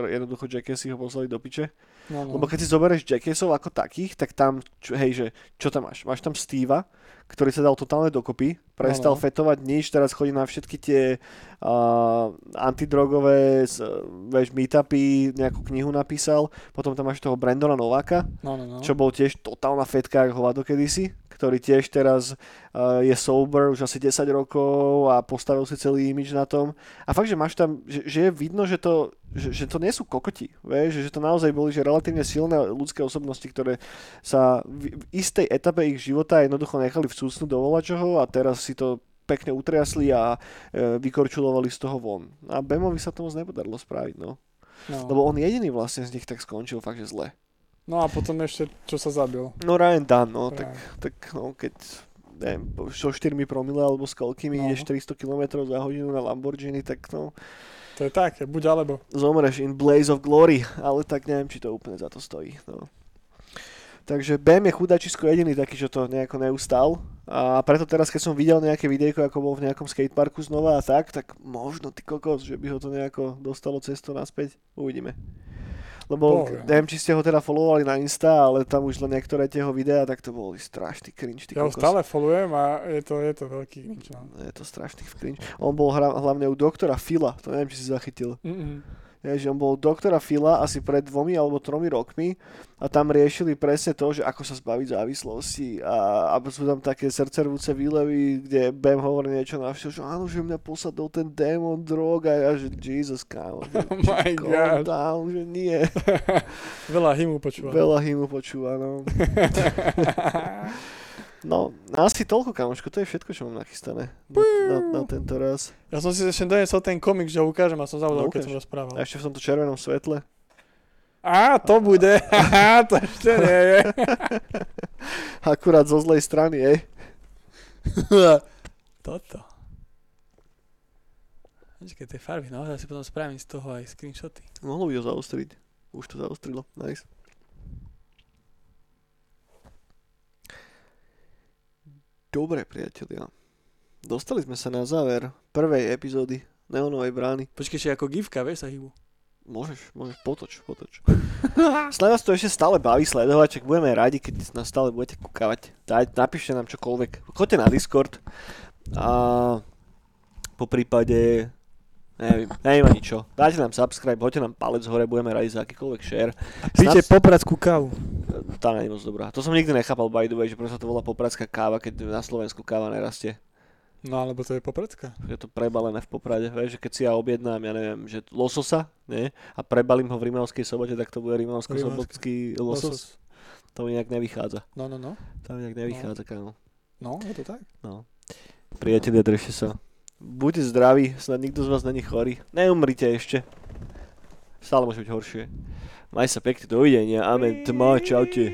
A: jednoducho Jackassy ho poslali do piče.
B: No, no.
A: Lebo keď si zoberieš Jackassov ako takých, tak tam, čo, hej, že čo tam máš? Máš tam Steva, ktorý sa dal totálne dokopy, prestal
B: No, no.
A: fetovať nič, teraz chodí na všetky tie uh, antidrogové, s- vieš, meetupy, nejakú knihu napísal, potom tam máš toho Brandona Nováka,
B: no, no, no.
A: čo bol tiež totálna fetka ako hovado kedysi, ktorý tiež teraz uh, je sober už asi 10 rokov a postavil si celý imič na tom. A fakt, že máš tam, že, že je vidno, že to, že, že to nie sú kokoti, vieš, že to naozaj boli že relatívne silné ľudské osobnosti, ktoré sa v, v istej etape ich života jednoducho nechali vcúcnúť do volačoho a teraz si to pekne utriasli a e, vykorčulovali z toho von. A Bemovi sa to moc nepodarilo spraviť, no.
B: no.
A: Lebo on jediný vlastne z nich tak skončil fakt, že zle.
B: No a potom ešte, čo sa zabil.
A: No Ryan Dunn, no, tak
B: Práve.
A: tak no, keď neviem, so 4 promile alebo s koľkými
B: No.
A: ideš 400 km za hodinu na Lamborghini, tak no,
B: To je také, buď alebo.
A: zomreš in blaze of glory, ale tak neviem, či to úplne za to stojí. No. Takže BM je chudačisko jediný taký, čo to nejako neustal. A preto teraz, keď som videl nejaké videjko, ako bol v nejakom skateparku znova a tak, tak možno ty kokos, že by ho to nejako dostalo cesto naspäť. Uvidíme. Lebo
B: Bože.
A: neviem, či ste ho teda followovali na Insta, ale tam už len niektoré tie jeho videá, tak to boli strašný cringe, ty
B: Ja ho stále followujem a je to, je to veľký nič. No.
A: Je to strašný cringe. On bol hra, hlavne u doktora Fila, to neviem, či si zachytil.
B: Mm-mm.
A: Je, že on bol doktora Fila asi pred dvomi alebo tromi rokmi a tam riešili presne to, že ako sa zbaviť závislosti a, a sú tam také srdcervúce výlevy, kde Bam hovorí niečo na všetko, že áno, že mňa posadol ten démon drog a ja, že Jesus, kámo, že
B: Oh my God.
A: down, že nie.
B: Veľa hymu počúvam.
A: Veľa hymu počúva, no. No, asi toľko, kamoško, to je všetko, čo mám nachystané na, na, na tento raz.
B: Ja som si ešte donesol ten komik, že ho ukážem a som zabudol,
A: No,
B: keď som rozprával.
A: A ešte v tomto červenom svetle.
B: Á, to bude. Á, to ešte nie je.
A: Akurát zo zlej strany, ej.
B: Toto. Počkej, tie farby, no, ja si potom spravím z toho aj screenshoty.
A: Mohlo by ho zaostriť. Už to zaostrilo, nice. Dobre, priatelia. Dostali sme sa na záver prvej epizódy Neonovej brány.
B: Počkej, ako gifka, vieš sa hýbu.
A: Môžeš, môžeš, potoč, potoč. Snad vás to ešte stále baví sledovať, čak budeme radi, keď nás stále budete kúkavať. Daj, napíšte nám čokoľvek. Choďte na Discord a po prípade neviem, neviem ani čo. Dajte nám subscribe, hoďte nám palec hore, budeme radi za akýkoľvek share.
B: Píte
A: Snad-
B: popradskú kávu.
A: Tá nie je moc dobrá. To som nikdy nechápal by the way, že prečo sa to volá popradská káva, keď na Slovensku káva nerastie.
B: No, alebo to je popradská.
A: Je to prebalené v Poprade, vieš, že keď si ja objednám, ja neviem, že lososa, nie? A prebalím ho v Rimavskej sobote, tak to bude Rimavsko-sobotský losos. To mi nejak nevychádza.
B: No, no, no.
A: To mi nejak nevychádza, kámo.
B: No, je to tak.
A: No. Priatelia, držte sa. Buďte zdraví, snad nikto z vás není chorý. Neumrite ešte. Stále môže byť horšie. Maj sa pekne, dovidenia. Amen. Tma, čaute.